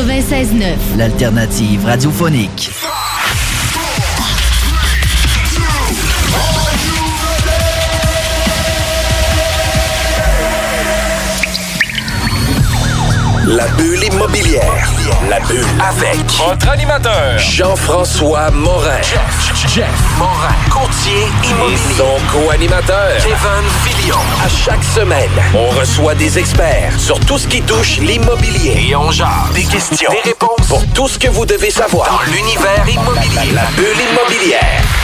96.9. L'alternative radiophonique. La bulle immobilière. La bulle avec votre animateur Jean-François Morin. Jeff, Jeff Morin. Courtier immobilier. Et son co-animateur Kevin À chaque semaine, on reçoit des experts sur tout ce qui touche l'immobilier. Et on jase des questions, des réponses pour tout ce que vous devez savoir dans l'univers immobilier. La, la bulle immobilière.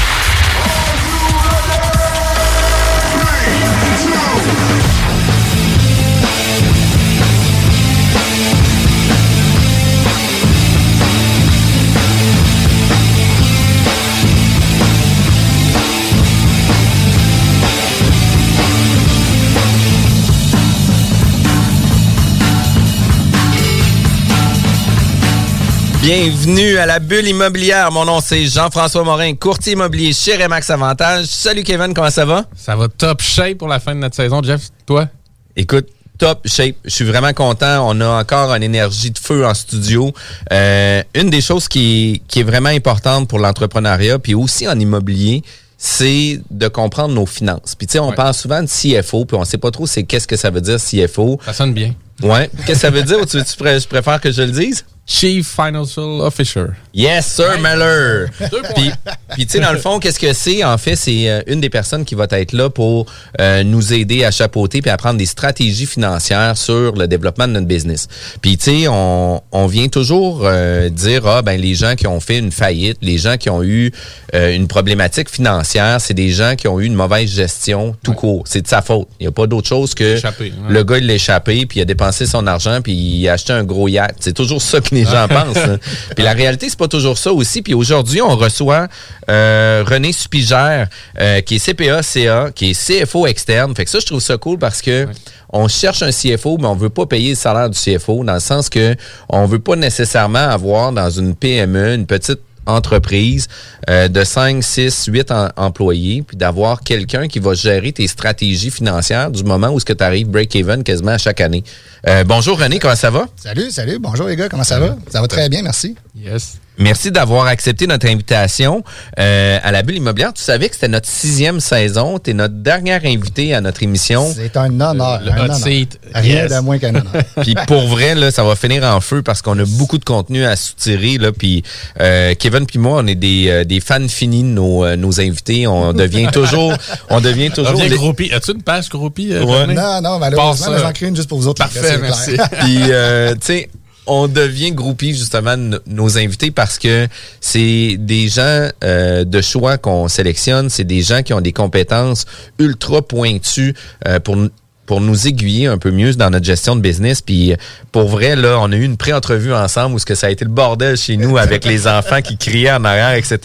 Bienvenue à la bulle immobilière. Mon nom c'est Jean-François Morin, courtier immobilier chez Remax Avantage. Salut Kevin, comment ça va? Ça va top shape pour la fin de notre saison. Jeff, toi? Écoute, top shape. Je suis vraiment content. On a encore une énergie de feu en studio. Euh, une des choses qui, qui est vraiment importante pour l'entrepreneuriat, puis aussi en immobilier, c'est de comprendre nos finances. Puis tu sais, on parle souvent de CFO, puis on sait pas trop c'est qu'est-ce que ça veut dire CFO. Ça sonne bien. Ouais. Qu'est-ce que ça veut dire? tu, tu, je préfère que je le dise? Chief Financial Officer. Yes, sir, Meller. puis, puis tu sais, dans le fond, qu'est-ce que c'est? En fait, c'est euh, une des personnes qui va être là pour euh, nous aider à chapeauter puis à prendre des stratégies financières sur le développement de notre business. Puis, tu sais, on, on vient toujours euh, dire, ah, ben les gens qui ont fait une faillite, les gens qui ont eu une problématique financière, c'est des gens qui ont eu une mauvaise gestion tout court. C'est de sa faute. Il n'y a pas d'autre chose que le gars, il l'a échappé, puis il a dépensé son argent, puis il a acheté un gros yacht. C'est toujours ça que les gens pensent. hein. Puis la réalité, c'est pas toujours ça aussi. Puis aujourd'hui, on reçoit euh, René Supigère, euh, qui est CPA-CA, qui est CFO externe. Fait que ça, je trouve ça cool parce que on cherche un CFO, mais on veut pas payer le salaire du CFO, dans le sens que on veut pas nécessairement avoir dans une PME, une petite entreprise euh, de 5, 6, 8 en- employés, puis d'avoir quelqu'un qui va gérer tes stratégies financières du moment où ce que tu arrives break-even quasiment à chaque année. Euh, bonjour René, comment ça va? Salut, salut. Bonjour les gars, comment ça va? Ça va très bien, merci. Yes. Merci d'avoir accepté notre invitation euh, à la bulle immobilière. Tu savais que c'était notre sixième saison. Tu es notre dernière invité à notre émission. C'est un honneur. Le un hot honneur. seat. Rien Yes. de moins qu'un honneur. Puis pour vrai, là, ça va finir en feu parce qu'on a beaucoup de contenu à soutirer. Là, puis euh, Kevin puis moi, on est des, euh, des fans finis de nos, euh, nos invités. On devient toujours, on devient toujours. Groupie. As-tu une page groupie? euh, Ouais. René? non, non, malheureusement, j'en crée une juste pour vous autres. Parfait, merci. Puis, euh, tu sais, on devient groupie justement de no- nos invités parce que c'est des gens euh, de choix qu'on sélectionne, c'est des gens qui ont des compétences ultra pointues euh, pour pour nous aiguiller un peu mieux dans notre gestion de business. Puis pour vrai, là, on a eu une pré-entrevue ensemble où ce que ça a été le bordel chez nous avec les enfants qui criaient en arrière, etc.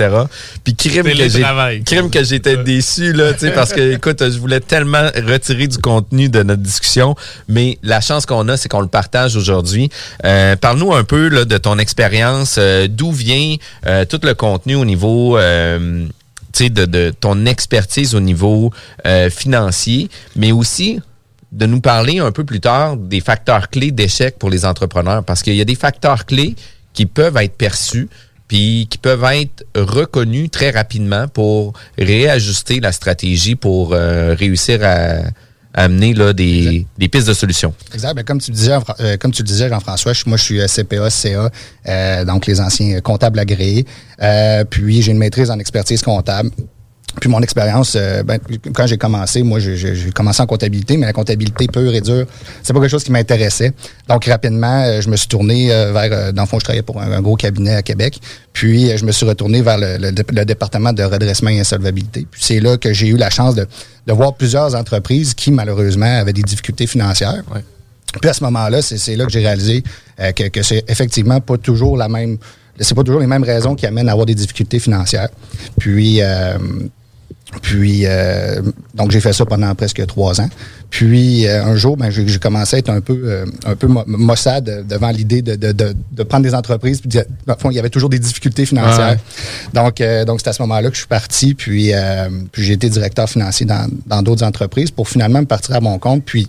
Puis crime que j'ai crime que j'étais déçu là, tu sais, parce que écoute, je voulais tellement retirer du contenu de notre discussion, mais la chance qu'on a, c'est qu'on le partage aujourd'hui. Euh, Parle-nous un peu là, de ton expérience, euh, d'où vient euh, tout le contenu au niveau euh, tu sais, de, de ton expertise au niveau euh, financier, mais aussi de nous parler un peu plus tard des facteurs clés d'échec pour les entrepreneurs, parce qu'il y a des facteurs clés qui peuvent être perçus, puis qui peuvent être reconnus très rapidement pour réajuster la stratégie pour euh, réussir à, à amener là, des, des pistes de solutions. Exact. Comme tu le disais, Jean- euh, comme tu le disais, Jean-François, je- moi, je suis euh, CPA, CA, euh, donc les anciens comptables agréés. Euh, puis, j'ai une maîtrise en expertise comptable. Puis mon expérience, euh, ben, quand j'ai commencé, moi, j'ai- commencé en comptabilité, mais la comptabilité pure et dure, c'est pas quelque chose qui m'intéressait. Donc rapidement, euh, je me suis tourné euh, vers, dans le fond, je travaillais pour un, un gros cabinet à Québec. Puis je me suis retourné vers le, le dé- le département de redressement et insolvabilité. Puis c'est là que j'ai eu la chance de, de voir plusieurs entreprises qui malheureusement avaient des difficultés financières. Ouais. Puis à ce moment-là, c'est c'est là que j'ai réalisé euh, que, que c'est effectivement pas toujours la même. C'est pas toujours les mêmes raisons qui amènent à avoir des difficultés financières. Puis, euh, puis euh, donc j'ai fait ça pendant presque trois ans. Puis euh, un jour, ben, j'ai commencé à être un peu, euh, un peu maussade devant l'idée de, de, de, de prendre des entreprises. Puis de- dans le fond, il y avait toujours des difficultés financières. Donc, euh, donc c'est à ce moment-là que je suis parti. Puis, euh, puis j'ai été directeur financier dans dans d'autres entreprises pour finalement me partir à mon compte. Puis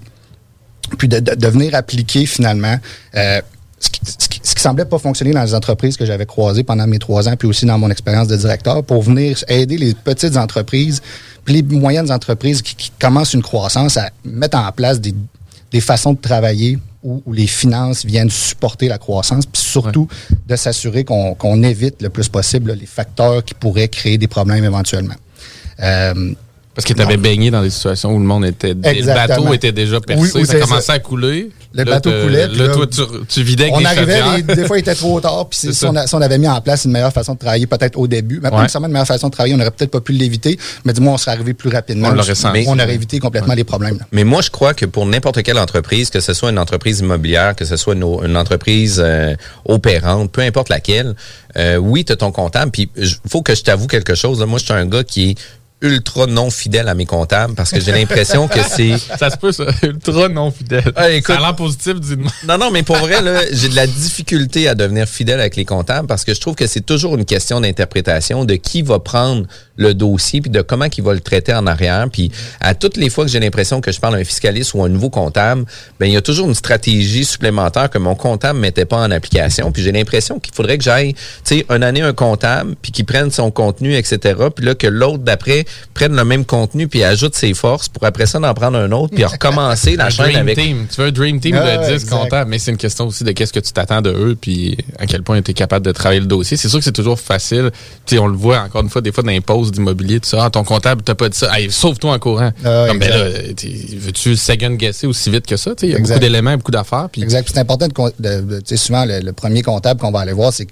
puis de, de, de venir appliquer finalement euh, ce, qui, ce, qui, semblait pas fonctionner dans les entreprises que j'avais croisées pendant mes trois ans, puis aussi dans mon expérience de directeur, pour venir aider les petites entreprises, puis les moyennes entreprises qui, qui commencent une croissance à mettre en place des, des façons de travailler où, où les finances viennent supporter la croissance, puis surtout de s'assurer qu'on évite le plus possible là, les facteurs qui pourraient créer des problèmes éventuellement. Euh, Parce que tu avais baigné dans des situations où le monde était. Le Exactement. bateau était déjà percé, Oui, ça commençait ça. à couler. Le Là, bateau te- coulait, puis Là, là, toi, tu, tu vidais avec on des arrivait, les- des fois, il était trop tard. Puis si, on ça. a- si on avait mis en place une meilleure façon de travailler, peut-être au début, mais pas Ouais. nécessairement une meilleure façon de travailler, on n'aurait peut-être pas pu l'éviter, mais du moins, on serait arrivé plus rapidement. On l'aurait senti. On aurait évité complètement les problèmes. là. Mais moi, je crois que pour n'importe quelle entreprise, que ce soit une entreprise immobilière, que ce soit une, une entreprise euh, opérante, peu importe laquelle, euh, oui, tu as ton comptable. Puis, il faut que je t'avoue quelque chose. là. Moi, je suis un gars qui est ultra non fidèle à mes comptables parce que j'ai l'impression que c'est... Ça se peut, ça. Ultra non fidèle. Ah, écoute- ça a positif, dis-moi. Non, non, mais pour vrai, là, j'ai de la difficulté à devenir fidèle avec les comptables parce que je trouve que c'est toujours une question d'interprétation de qui va prendre le dossier puis de comment il va le traiter en arrière. Puis à toutes les fois que j'ai l'impression que je parle à un fiscaliste ou à un nouveau comptable, ben il y a toujours une stratégie supplémentaire que mon comptable mettait pas en application. Puis j'ai l'impression qu'il faudrait que j'aille, tu sais, une année un comptable puis qu'il prenne son contenu, etc. Puis là que l'autre d'après prenne le même contenu puis ajoute ses forces pour après ça d'en prendre un autre puis recommencer la Un chaîne dream avec team. Tu veux un dream team Ah, de 10 exact. comptables, mais c'est une question aussi de qu'est-ce que tu t'attends de eux, puis à quel point tu es capable de travailler le dossier. C'est sûr que c'est toujours facile. Tu sais, on le voit encore une fois, des fois, dans les pauses d'immobilier, tout ça. Ah, ton comptable, t'as pas dit ça. Hey, sauve-toi en courant. Ah, Comme, ben là, veux-tu second guesser aussi vite que ça? Il y a Exact. beaucoup d'éléments, beaucoup d'affaires. Puis Exact. Puis C'est important de, de- de- tu sais, souvent le, le premier comptable qu'on va aller voir, c'est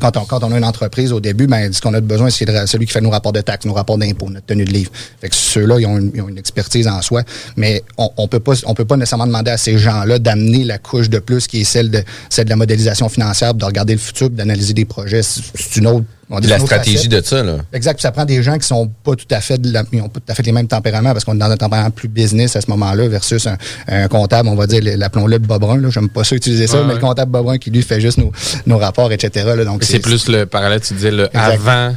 quand on, quand on a une entreprise au début, ben, ce qu'on a besoin, c'est celui qui fait nos rapports de taxes, nos rapports d'impôts, notre tenue de livre. Fait que ceux-là, ils ont, une, ils ont une expertise en soi, mais on, on peut pas, on peut pas nécessairement demander à ces gens-là d'amener la couche de plus qui est celle de, celle de la modélisation financière, de regarder le futur, d'analyser des projets. C'est une autre, on la stratégie de ça. Là. Exact. Puis ça prend des gens qui sont pas tout à fait de la- ils ont pas tout à fait les mêmes tempéraments parce qu'on est dans un tempérament plus business à ce moment-là versus un, un comptable, on va dire, l'appelons-le le Bobrun. Là. J'aime pas ça utiliser ça, Ouais, mais ouais. le comptable Bobrun qui lui fait juste nos, nos rapports, etc. Là. Donc c'est plus le parallèle, tu disais, le Exact. avant,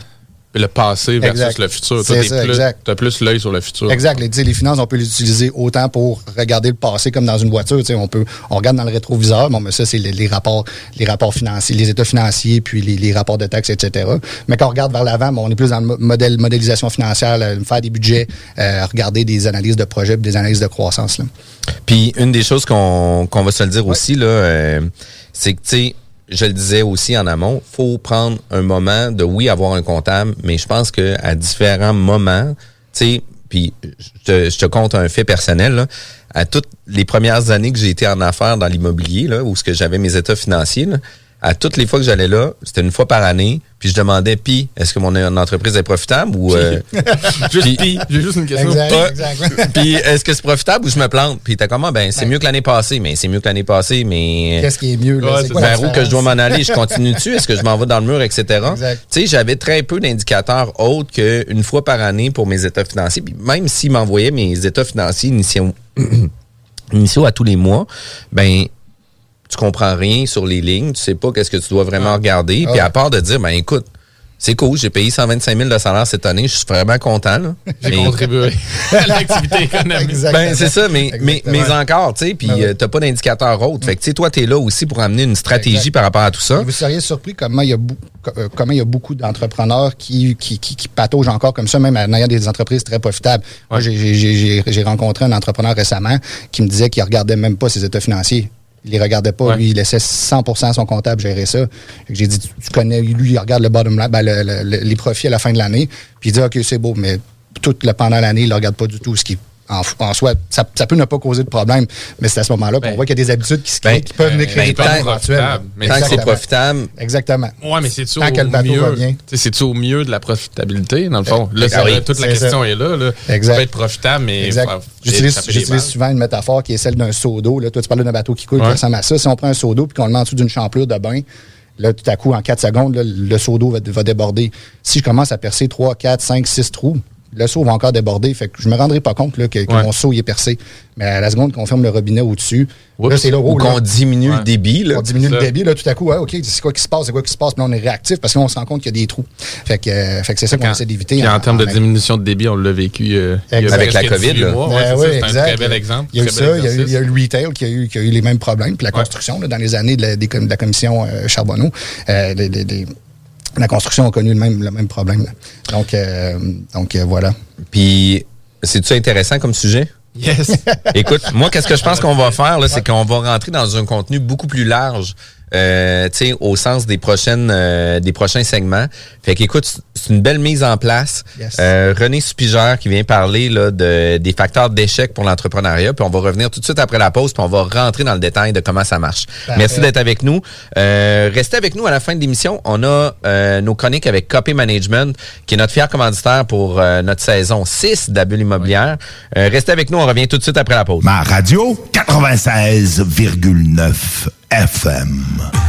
le passé versus Exact. le futur. T'es ça, plus, l'œil sur le futur. Exact. Les, tu finances, on peut les utiliser autant pour regarder le passé comme dans une voiture. Tu sais, On peut, on regarde dans le rétroviseur. Bon, mais ça, c'est les, les rapports, les rapports financiers, les états financiers, puis les, les rapports de taxes, etc. Mais quand on regarde vers l'avant, bon, on est plus dans le mo- modèle modélisation financière, là, faire des budgets, euh, regarder des analyses de projets, puis des analyses de croissance. Là. Puis une des choses qu'on qu'on va se le dire aussi, là, euh, c'est que, tu sais, je le disais aussi en amont, faut prendre un moment de, oui, avoir un comptable, mais je pense que à différents moments, tu sais, puis je te, compte un fait personnel, là, à toutes les premières années que j'ai été en affaires dans l'immobilier, là, où ce que j'avais mes états financiers, là, à toutes les fois que j'allais là, c'était une fois par année, puis je demandais, puis, est-ce que mon entreprise est profitable ou... euh, Juste pis, j'ai juste une question. Exact. puis est-ce que c'est profitable ou je me plante? Puis t'as comment? Ben, c'est mieux que l'année passée, mais c'est mieux que l'année passée, mais... Qu'est-ce qui est mieux? Là? Ouais, quoi vers où que je dois m'en aller? Je continue dessus? Est-ce que je m'en vais dans le mur, etc.? Exact. Tu sais, j'avais très peu d'indicateurs autres qu'une fois par année pour mes états financiers. Puis même s'ils m'envoyaient mes états financiers initiaux, initiaux à tous les mois, ben tu comprends rien sur les lignes, tu sais pas qu'est-ce que tu dois vraiment regarder. Puis Ah. à part de dire, ben écoute, c'est cool, j'ai payé 125 000 de salaire cette année, je suis vraiment content. J'ai contribué à l'activité économique. Ben, c'est ça, mais, mais, encore, tu sais, puis Ben oui. euh, t'as pas d'indicateur autre. Fait que, tu sais, toi, t'es là aussi pour amener une stratégie Exact. par rapport à tout ça. Vous seriez surpris comment il y a, euh, comment il y a beaucoup d'entrepreneurs qui, qui, qui, qui pataugent encore comme ça, même en ayant des entreprises très profitables. Moi, j'ai rencontré un entrepreneur récemment qui me disait qu'il regardait même pas ses états financiers. Il les regardait pas. Ouais. Lui, il laissait 100% à son comptable gérer ça. J'ai dit, tu, tu connais, lui, il regarde le bottom line, ben, le- le- le- les profits à la fin de l'année. Puis il dit, OK, c'est beau, mais tout le pendant l'année, il ne regarde pas du tout ce qui en, en soi, ça, ça peut ne pas causer de problème, mais c'est à ce moment-là qu'on Ben, voit qu'il y a des habitudes qui, se ben, créent, qui peuvent ben, venir créer des ben, problèmes tant- éventuels. profitable. Mais Tant que c'est profitable, Exactement. Ouais, mais c'est-tu au mieux, c'est-tu au mieux de la profitabilité, dans le fond? Là, oui, toute la question ça. est là. là. Exact. Ça peut être profitable, mais Exact. faut- faut J'utilise souvent une métaphore qui est celle d'un seau d'eau. Toi, tu parlais d'un bateau qui coule, qui ressemble à ça. Si on prend un seau d'eau puis qu'on le met en dessous d'une champlure de bain, là, tout à coup, en 4 secondes, là, le seau d'eau va, va déborder. Si je commence à percer 3, 4, 5, 6 trous, le seau va encore déborder. Fait que je me rendrai pas compte là, que, que Ouais. mon seau est percé. Mais à la seconde qu'on ferme le robinet au-dessus, là, c'est là, ou oh, là, qu'on diminue le débit, là. on diminue C'est le ça. débit, là, tout à coup, ouais, OK, c'est quoi qui se passe, c'est quoi qui se passe, puis là, on est réactif parce qu'on se rend compte qu'il y a des trous. Fait que, euh, fait que c'est ça qu'on essaie d'éviter. Puis en, termes de diminution de débit, on l'a vécu euh. Avec la COVID, 18 là. mois. Ouais, Ben c'est un exact. très bel exemple. Il y a eu ça, il y a eu, le retail qui a eu, qui a eu les mêmes problèmes, puis la construction là, dans les années de la, des com- de la commission euh, Charbonneau. euh, les- les- les- la construction a connu le même, le même problème. là. Donc, euh, donc euh, voilà. Puis, c'est-tu intéressant comme sujet? Yes. Écoute, moi, qu'est-ce que je pense qu'on va faire, là, c'est qu'on va rentrer dans un contenu beaucoup plus large, euh, tu sais, au sens des prochaines, euh, des prochains segments. Fait qu'écoute, c'est une belle mise en place. Yes. Euh, René Supigère qui vient parler là, de, des facteurs d'échec pour l'entrepreneuriat. Puis on va revenir tout de suite après la pause, puis on va rentrer dans le détail de comment ça marche. Parfait. Merci d'être avec nous. Euh, restez avec nous à la fin de l'émission. On a euh, nos chroniques avec Copy Management, qui est notre fier commanditaire pour euh, notre saison 6 d'Abule Immobilière. Euh, restez avec nous, on revient tout de suite après la pause. Ma radio 96,9 FM.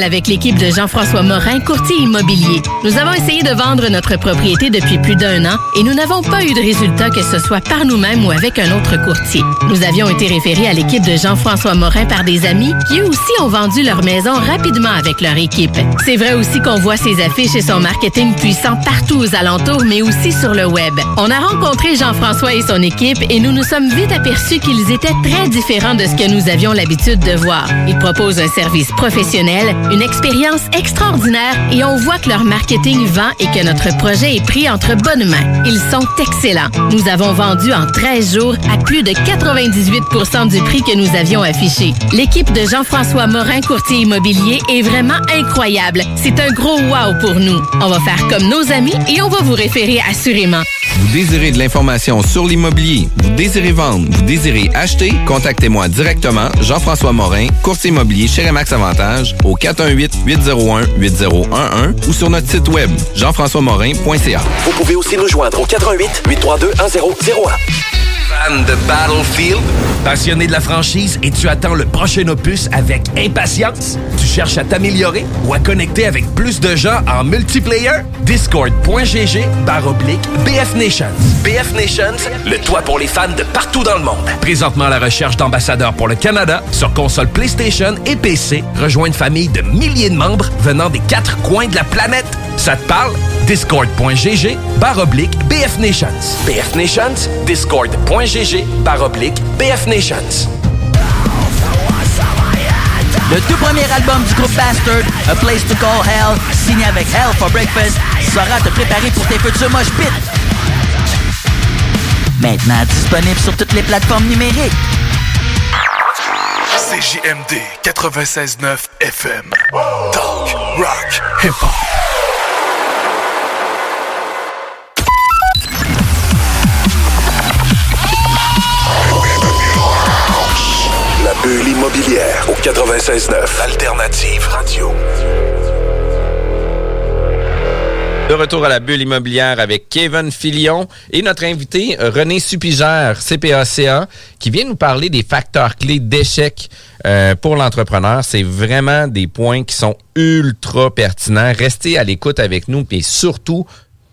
avec l'équipe de Jean-François Morin, courtier immobilier. Nous avons essayé de vendre notre propriété depuis plus d'un an et nous n'avons pas eu de résultat que ce soit par nous-mêmes ou avec un autre courtier. Nous avions été référés à l'équipe de Jean-François Morin par des amis qui eux aussi ont vendu leur maison rapidement avec leur équipe. C'est vrai aussi qu'on voit ses affiches et son marketing puissant partout aux alentours, mais aussi sur le web. On a rencontré Jean-François et son équipe et nous nous sommes vite aperçus qu'ils étaient très différents de ce que nous avions l'habitude de voir. Ils proposent un service professionnel, une expérience extraordinaire et on voit que leur marketing vend et que notre projet est pris entre bonnes mains. Ils sont excellents. Nous avons vendu en 13 jours à plus de 98 du prix que nous avions affiché. L'équipe de Jean-François Morin, courtier immobilier, est vraiment incroyable. C'est un gros wow pour nous. On va faire comme nos amis et on va vous référer assurément. Vous désirez de l'information sur l'immobilier, vous désirez vendre, vous désirez acheter, contactez-moi directement, Jean-François Morin, courtier immobilier chez Remax Avantage, au 418-801-8011 ou sur notre site web, jean-françois-morin.ca. Vous pouvez aussi nous joindre au 88 832 1001. Fan de Battlefield? Passionné de la franchise et tu attends le prochain opus avec impatience? Tu cherches à t'améliorer ou à connecter avec plus de gens en multiplayer? Discord.gg barre oblique BF Nations. BF Nations, le toit pour les fans de partout dans le monde. Présentement à la recherche d'ambassadeurs pour le Canada sur console PlayStation et PC. Rejoins une famille de milliers de membres venant des quatre coins de la planète. Ça te parle? Discord.gg barre oblique BF Nations. BF Nations, Discord.gg barre oblique BF Nations. Le tout premier album du groupe Bastard, A Place to Call Hell, signé avec Hell for Breakfast, saura te préparer pour tes futurs mosh pits. Maintenant disponible sur toutes les plateformes numériques. CJMD 96.9 FM. Talk, rock, hip-hop. La bulle immobilière au 96.9 Alternative Radio. De retour à la bulle immobilière avec Kevin Filion et notre invité René Supigère, CPACA, qui vient nous parler des facteurs clés d'échec euh, pour l'entrepreneur. C'est vraiment des points qui sont ultra pertinents. Restez à l'écoute avec nous et surtout,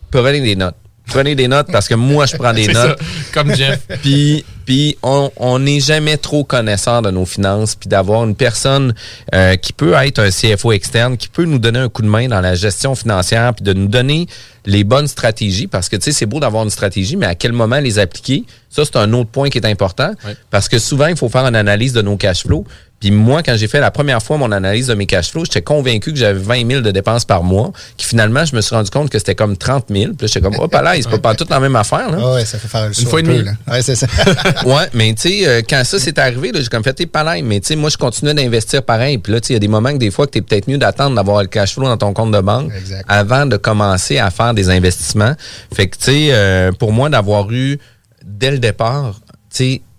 prenez des notes. Prenez des notes parce que moi, je prends des notes. ça, comme Jeff. Puis, puis on on n'est jamais trop connaisseur de nos finances. Puis d'avoir une personne euh, qui peut être un CFO externe, qui peut nous donner un coup de main dans la gestion financière, puis de nous donner les bonnes stratégies. Parce que, tu sais, c'est beau d'avoir une stratégie, mais à quel moment les appliquer? Ça, c'est un autre point qui est important. Parce que souvent, il faut faire une analyse de nos cash flows. Puis moi, quand j'ai fait la première fois mon analyse de mes cash flows, j'étais convaincu que j'avais 20 000 de dépenses par mois, qui finalement, je me suis rendu compte que c'était comme 30 000. Puis là, j'étais comme, oh, pas là, c'est pas, pas toute la même affaire. Là. Ah ouais, ça fait faire le saut fois et demie. là. Ouais, c'est ça. ouais, mais tu sais, euh, quand ça s'est arrivé, là, j'ai comme fait tes palais. Mais tu sais, moi, je continuais d'investir pareil. Puis là, tu sais, il y a des moments que des fois que tu es peut-être mieux d'attendre d'avoir le cash flow dans ton compte de banque avant de commencer à faire des investissements. Fait que tu sais, euh, pour moi, d'avoir eu dès le départ,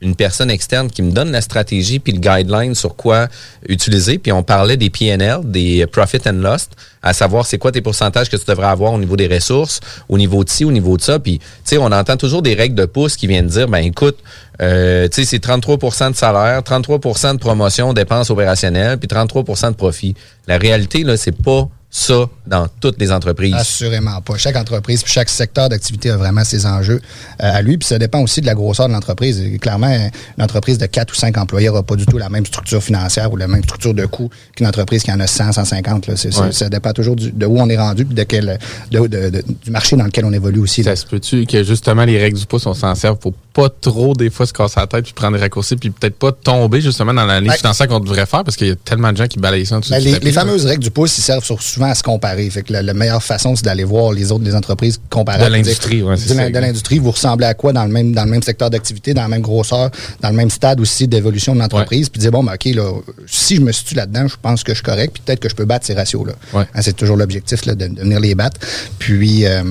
une personne externe qui me donne la stratégie puis le guideline sur quoi utiliser. Puis on parlait des PNL, des Profit and Loss, à savoir c'est quoi tes pourcentages que tu devrais avoir au niveau des ressources, au niveau de ci, au niveau de ça. Puis, tu sais, on entend toujours des règles de pouce qui viennent dire, ben écoute, euh, tu sais, c'est 33% de salaire, 33% de promotion, dépenses opérationnelles, puis 33% de profit. La réalité, là, c'est pas ça dans toutes les entreprises. Assurément pas. Chaque entreprise, puis chaque secteur d'activité a vraiment ses enjeux euh, à lui. Puis ça dépend aussi de la grosseur de l'entreprise. Clairement, une entreprise de 4 ou 5 employés n'aura pas du tout la même structure financière ou la même structure de coût qu'une entreprise qui en a 100, 150. Là. C'est- c'est- Ouais. Ça dépend toujours du- de où on est rendu puis de quel, de- de- de- du marché dans lequel on évolue aussi. là. Ça se peut-tu que justement les règles du pouce, on s'en sert pour pas trop des fois se casser la tête puis prendre des raccourcis puis peut-être pas tomber justement dans la ligne Ouais. financière qu'on devrait faire? Parce qu'il y a tellement de gens qui balayent ça en dessous Ben, du les, tapis, les fameuses règles du pouce, ils servent sur- souvent à se comparer. Fait que la, la meilleure façon, c'est d'aller voir les autres des entreprises comparables. De l'industrie, De l'industrie, vous ressemblez à quoi dans le même dans le même secteur d'activité, dans la même grosseur, dans le même stade aussi d'évolution de l'entreprise, puis dire bon, ben, ok, là, si je me situe là-dedans, je pense que je suis correct, puis peut-être que je peux battre ces ratios-là. Ouais. Hein, c'est toujours l'objectif de, de venir les battre. Puis euh,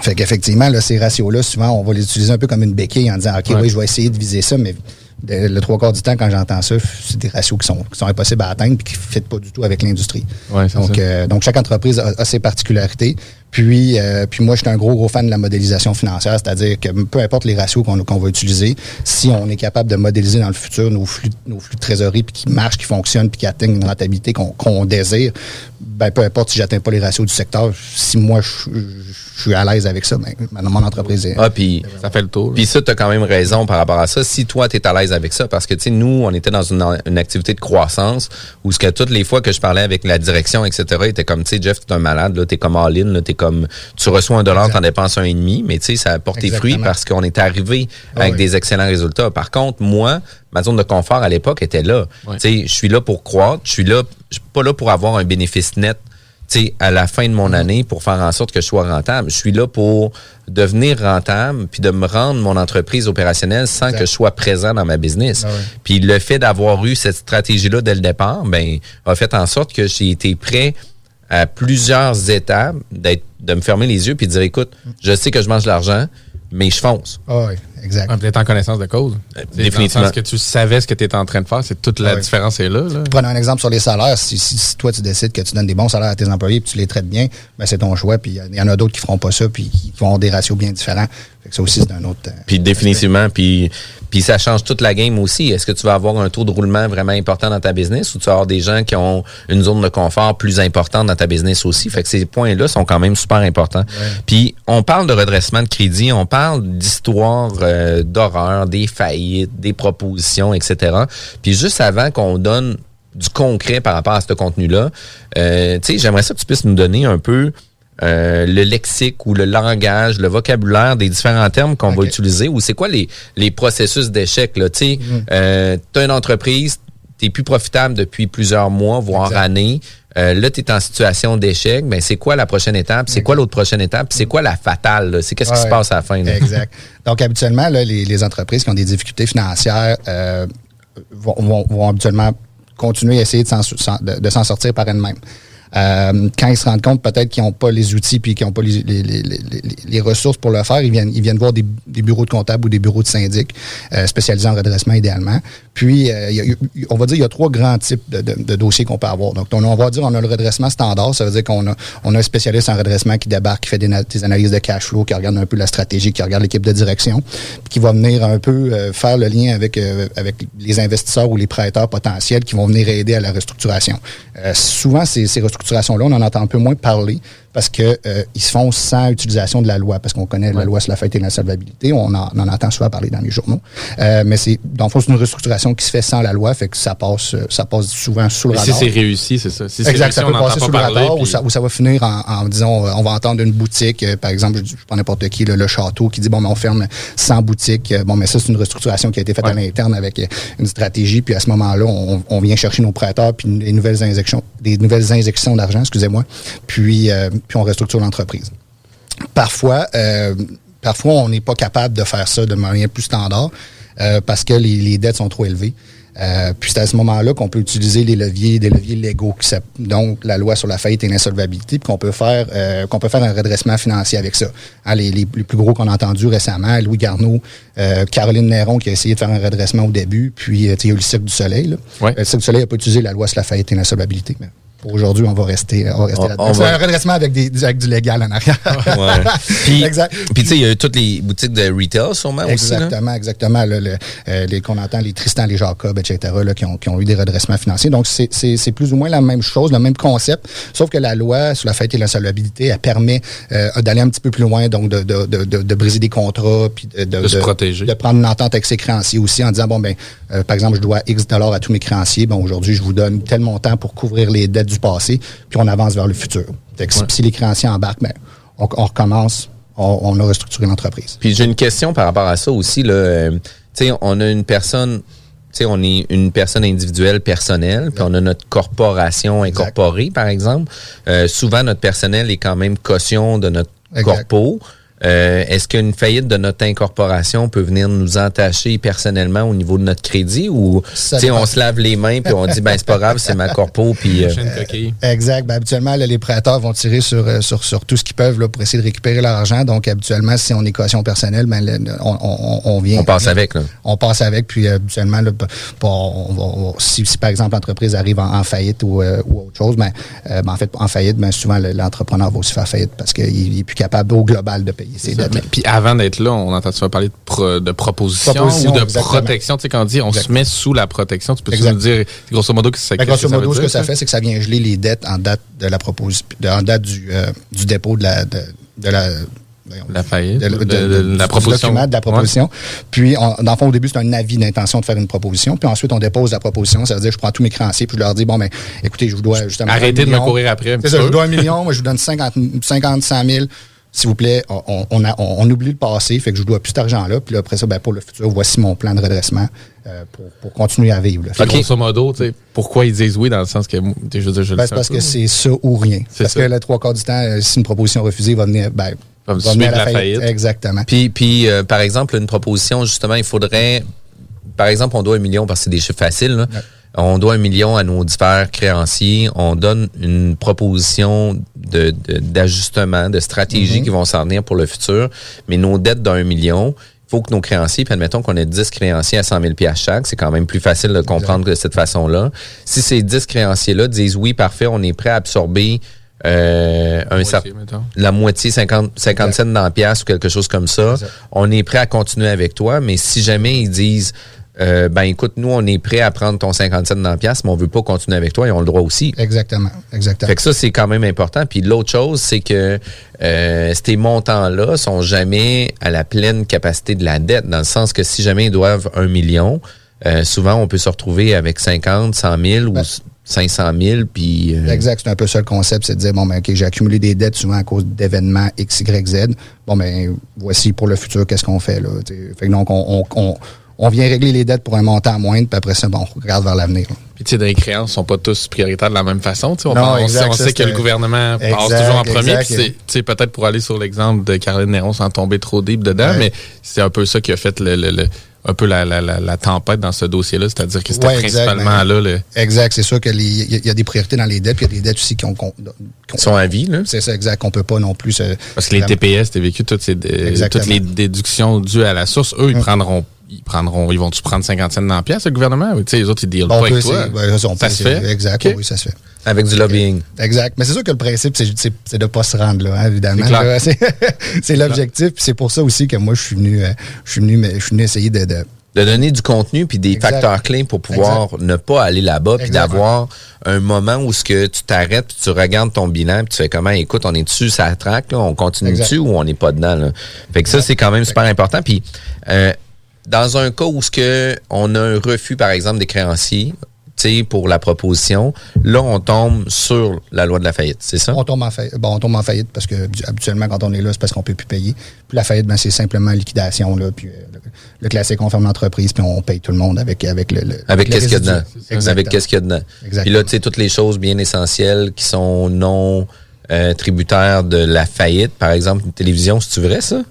fait qu'effectivement, là, ces ratios-là, souvent, on va les utiliser un peu comme une béquille en disant OK, Ouais. oui, je vais essayer de viser ça, mais le trois quarts du temps, quand j'entends ça, c'est des ratios qui sont, qui sont impossibles à atteindre et qui ne fitent pas du tout avec l'industrie. Ouais, donc, euh, donc, chaque entreprise a, a ses particularités. Puis, euh, puis moi, je suis un gros, gros fan de la modélisation financière, c'est-à-dire que peu importe les ratios qu'on va utiliser, si on est capable de modéliser dans le futur nos flux, nos flux de trésorerie, puis qui marchent, qui fonctionnent, puis qui atteignent une rentabilité qu'on qu'on désire, ben, peu importe si j'atteins pas les ratios du secteur, si moi, je, je suis à l'aise avec ça, ben, mon entreprise est... Ah, puis ça fait le tour. Puis ça, tu as quand même raison par rapport à ça. Si toi, tu es à l'aise avec ça, parce que, tu sais, nous, on était dans une, une activité de croissance où ce que toutes les fois que je parlais avec la direction, etc., était comme, tu sais, Jeff, tu es un malade, là, tu es comme all-in, là, t'es comme, tu reçois un dollar, tu en dépenses un et demi, mais tu sais, ça a porté fruit parce qu'on est arrivé Ah avec oui. des excellents résultats. Par contre, moi, ma zone de confort à l'époque était là. Ouais. Tu sais, je suis là pour croître, je suis là, je suis pas là pour avoir un bénéfice net sais, à la fin de mon année pour faire en sorte que je sois rentable. Je suis là pour devenir rentable puis de me rendre mon entreprise opérationnelle sans Exact. que je sois présent dans ma business. Ah ouais. Puis le fait d'avoir eu cette stratégie-là dès le départ, ben, a fait en sorte que j'ai été prêt à plusieurs étapes d'être, de me fermer les yeux puis de dire, écoute, je sais que je mange de l'argent, mais je fonce. Ah oui, exact. Ah, Peut-être en connaissance de cause. Sais, définitivement. Sens que tu savais ce que tu étais en train de faire, c'est toute la Ah oui. différence est là. là. Prenons un exemple sur les salaires. Si, si- si toi, tu décides que tu donnes des bons salaires à tes employés et tu les traites bien, ben c'est ton choix. Puis il y en a d'autres qui feront pas ça puis qui vont avoir des ratios bien différents. Fait que ça aussi, c'est un autre. euh, Puis définitivement, puis puis ça change toute la game aussi. Est-ce que tu vas avoir un taux de roulement vraiment important dans ta business ou tu vas avoir des gens qui ont une zone de confort plus importante dans ta business aussi? Fait que ces points-là sont quand même super importants. Puis on parle de redressement de crédit, on parle d'histoires euh, d'horreur, des faillites, des propositions, etc. Puis juste avant qu'on donne du concret par rapport à ce contenu-là, euh, tu sais, j'aimerais ça que tu puisses nous donner un peu euh, le lexique ou le langage, le vocabulaire des différents termes qu'on va utiliser ou c'est quoi les, les processus d'échec tu sais, Mhm. euh, t'as une entreprise, tu plus profitable depuis plusieurs mois, voire années. Euh, là, tu es en situation d'échec. Ben, c'est quoi la prochaine étape? C'est quoi l'autre prochaine étape? C'est quoi la fatale? C'est qu'est-ce qui se passe à la fin? là? Exact. Donc, habituellement, là, les, les entreprises qui ont des difficultés financières vont, vont- vont habituellement continuer à essayer de s'en sortir par elles-mêmes. Euh, quand ils se rendent compte peut-être qu'ils n'ont pas les outils puis qu'ils n'ont pas les, les- les- les- ressources pour le faire, ils viennent, ils viennent voir des, des bureaux de comptables ou des bureaux de syndic euh, spécialisés en redressement idéalement. Puis, euh, y a- on va dire il y a trois grands types de, de- de dossiers qu'on peut avoir. Donc, on, va dire on a le redressement standard, ça veut dire qu'on a, on a un spécialiste en redressement qui débarque, qui fait des, des analyses de cash flow, qui regarde un peu la stratégie, qui regarde l'équipe de direction, puis qui va venir un peu euh, faire le lien avec, euh, avec les investisseurs ou les prêteurs potentiels qui vont venir aider à la restructuration. Euh, souvent, ces, ces restructurations-là, on en entend un peu moins parler parce que euh, se font sans utilisation de la loi, parce qu'on connaît la loi sur la faillite et l'insolvabilité, on en, on en entend souvent parler dans les journaux. Euh, mais c'est dans le fond, c'est une restructuration qui se fait sans la loi, fait que ça passe, euh, ça passe souvent sous le Mais radar. si c'est réussi, c'est ça. Si exact, réussi, ça peut passer pas sous le radar ou ça, ou ça va finir en, en disant, euh, on va entendre une boutique, euh, par exemple, je, je prends n'importe qui, là, le château, qui dit, bon, mais on ferme 100 boutiques. Bon, mais ça, c'est une restructuration qui a été faite à l'interne avec une stratégie. Puis à ce moment-là, on, on vient chercher nos prêteurs, puis des nouvelles injections, des nouvelles injections d'argent, excusez-moi, puis, euh, puis on restructure l'entreprise. Parfois, euh, parfois, on n'est pas capable de faire ça de manière plus standard euh, parce que les, les dettes sont trop élevées. Euh, puis c'est à ce moment-là qu'on peut utiliser les leviers, des leviers légaux, qui donc la loi sur la faillite et l'insolvabilité, puis qu'on peut faire euh, qu'on peut faire un redressement financier avec ça. Hein, les, plus gros qu'on a entendus récemment, Louis Garneau, euh, Caroline Néron qui a essayé de faire un redressement au début, puis il y a eu le Cirque du Soleil. Là. Le Cirque du Soleil n'a pas utilisé la loi sur la faillite et l'insolvabilité. Mais pour aujourd'hui, on va rester, on va rester là-dedans. C'est va- un redressement avec, des, avec du légal en arrière. Ouais. Puis, exact. puis tu sais, il y a eu toutes les boutiques de retail sûrement aussi. Exactement, exactement. là, le- euh, les qu'on entend, les Tristan, les Jacob, etc., là, qui, ont, qui ont eu des redressements financiers. Donc, c'est- c'est c'est plus ou moins la même chose, le même concept, sauf que la loi sur la faillite et l'insolvabilité, elle permet euh, d'aller un petit peu plus loin, donc de, de, de, de- de briser des contrats, puis de, De se protéger. De prendre une entente avec ses créanciers aussi en disant, bon, ben, euh, par exemple, je dois X dollars à tous mes créanciers, bon, aujourd'hui, je vous donne tel montant pour couvrir les dettes du passé, puis on avance vers le futur. Fait que si- si les créanciers embarquent, ben, on, on recommence, on, on a restructuré l'entreprise. Puis j'ai une question par rapport à ça aussi. Là. Euh, on a une personne, tu sais, on est une personne individuelle personnelle, puis on a notre corporation incorporée, par exemple. Euh, souvent, notre personnel est quand même caution de notre Exact. corpo. Euh, Est-ce qu'une faillite de notre incorporation peut venir nous entacher personnellement au niveau de notre crédit ou Ça tu sais, on se lave les mains puis on dit ben c'est pas grave c'est ma corpo puis euh, Exact. Ben, habituellement, là, les prêteurs vont tirer sur, euh, sur, sur tout ce qu'ils peuvent là, pour essayer de récupérer leur argent. Donc, habituellement, si on est caution personnelle, ben, on, on, on vient. on passe avec là. On passe avec, puis euh, habituellement, on on si, si, par exemple l'entreprise arrive en, en faillite ou, euh, ou autre chose, ben, euh, ben, en fait, en faillite, ben, souvent le- l'entrepreneur va aussi faire faillite parce qu'il est plus capable au global de payer Puis avant d'être là, on entend souvent parler de, pro- de proposition, Proposition, ou de exactement. protection. Tu sais, quand on dit on se met sous la protection, tu peux nous dire grosso modo que c'est Ben, grosso modo, ce que ça fait, c'est que ça vient geler les dettes en date de la proposition, en date du, euh, du dépôt de la, de, de la, La faillite, de, de- la proposition. de la proposition. Puis, on- dans le fond, au début, c'est un avis d'intention de faire une proposition. Puis ensuite, on dépose la proposition. Ça veut dire, je prends tous mes créanciers, puis je leur dis, bon, ben, écoutez, je vous dois justement. Arrêtez de me courir après un petit ça, je vous dois un million, moi, je vous donne 50, 50 100 000. S'il vous plaît, on, on, on a- on- on oublie le passé, fait que je vous dois plus cet argent-là. Puis là, après ça, ben, pour le futur, voici mon plan de redressement euh, pour, pour continuer à vivre. là. Grosso modo, pourquoi ils disent oui dans le sens que je je le Ben, sais c'est parce que c'est ça ou rien. Parce ça. que le trois quarts du temps, euh, si une proposition refusée, il va venir, ben, Va va suivre venir à la la faillite. faillite. Exactement. Puis, puis euh, par exemple, une proposition, justement, il faudrait, par exemple, on doit un million parce que c'est des chiffres faciles. là. On doit un million à nos divers créanciers. On donne une proposition de, de- d'ajustement, de stratégie Mhm. qui vont s'en venir pour le futur. Mais nos dettes d'un million, il faut que nos créanciers, puis admettons qu'on ait 10 créanciers à 100 000 piastres chaque, c'est quand même plus facile de comprendre de cette façon-là. Si ces 10 créanciers-là disent oui, parfait, on est prêt à absorber euh, un Moitié, la moitié, 50, 50 cents dans la pièce ou quelque chose comme ça, Exact. on est prêt à continuer avec toi, mais si jamais ils disent, euh, ben écoute, nous, on est prêt à prendre ton 50 cents dans la pièce, mais on veut pas continuer avec toi, ils ont le droit aussi. Exactement. Exactement. Fait que ça, c'est quand même important. Puis l'autre chose, c'est que euh, ces montants-là sont jamais à la pleine capacité de la dette, dans le sens que si jamais ils doivent un million, euh, souvent on peut se retrouver avec 50, 100 000 ou 500 000, puis... euh, Exact, c'est un peu ça le concept, c'est de dire, bon, ben, OK, j'ai accumulé des dettes souvent à cause d'événements X, Y, Z. Bon, ben, voici pour le futur, qu'est-ce qu'on fait, là. t'sais. Fait que donc, on, on, on, on vient régler les dettes pour un montant moindre, puis après ça, bon, on regarde vers l'avenir. Puis, tu sais, les créances sont pas tous prioritaires de la même façon. tu sais. On, Non, on exact, sait, on sait que le gouvernement passe toujours en premier. Puis, c'est- tu peut-être pour aller sur l'exemple de Caroline Néron sans tomber trop deep dedans, Ouais. mais c'est un peu ça qui a fait le, le- le- un peu la, la, la, la tempête dans ce dossier-là. C'est-à-dire que c'était Ouais, principalement là le. Exact, c'est sûr qu'il y, y a des priorités dans les dettes, puis il y a des dettes aussi qui ont... sont à vie, là. C'est ça, exact, qu'on peut pas non plus... se- Parce que les TPS, t'as vécu toutes, ces, Exactement. toutes les déductions dues à la source. Eux, ils prendront. Ils prendront, ils vont-tu prendre 50 cents dans la pièce, le gouvernement? Ou, Tu sais, les autres, ils dealent On pas peut avec toi. ça, on ça peut se fait? Exact, oui, ça se fait. Avec du lobbying. Exact. Mais c'est sûr que le principe, c'est- de pas se rendre là, hein, évidemment. C'est l'objectif. C'est pour ça aussi que moi, je suis venu, euh, je suis venu, mais je suis venu essayer de, de- de donner du contenu puis des Exact. facteurs clés pour pouvoir ne pas aller là-bas puis d'avoir un moment où ce que tu t'arrêtes tu regardes ton bilan puis tu fais comment écoute on est dessus ça traque là on continue Exact. dessus ou on n'est pas dedans là. fait que ça c'est quand même super important puis euh, dans un cas où ce que on a un refus par exemple des créanciers tu sais pour la proposition là on tombe sur la loi de la faillite c'est ça? On tombe en faillite. Bon, on tombe en faillite parce que habituellement, quand on est là, c'est parce qu'on peut plus payer. Puis la faillite, ben, c'est simplement liquidation, là. Puis euh, le, le classique, on ferme l'entreprise, puis on paye tout le monde avec, avec le. le- Avec qu'est-ce qu'il y a dedans. Exactement. Avec qu'est-ce qu'il y a dedans. Exactement. Puis là, tu sais, toutes les choses bien essentielles qui sont non euh, tributaires de la faillite. Par exemple, une télévision, c'est-tu vrai, ça?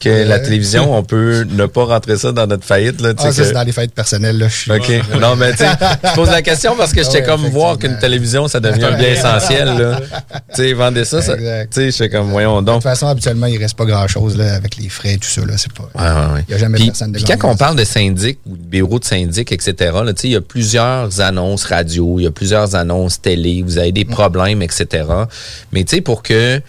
Que la télévision, on peut ne pas rentrer ça dans notre faillite, là, Ah, sais ça, que- c'est dans les faillites personnelles, là. Je suis. OK. Non, mais tu sais, je pose la question parce que Ah j'étais ouais, comme voir qu'une télévision, ça devient un bien essentiel, là. Tu sais, vendez ça, ça. Tu sais, comme, voyons De donc. toute façon, habituellement, il reste pas grand-chose, là, avec les frais et tout ça, là. C'est pas. Ouais, ouais, ouais. Il y a jamais Puis, personne de puis quand on parle de syndic ou de bureau de syndic, etc., là, tu sais, il y a plusieurs annonces radio, il y a plusieurs annonces télé, vous avez des problèmes, etc. Mais tu sais, pour que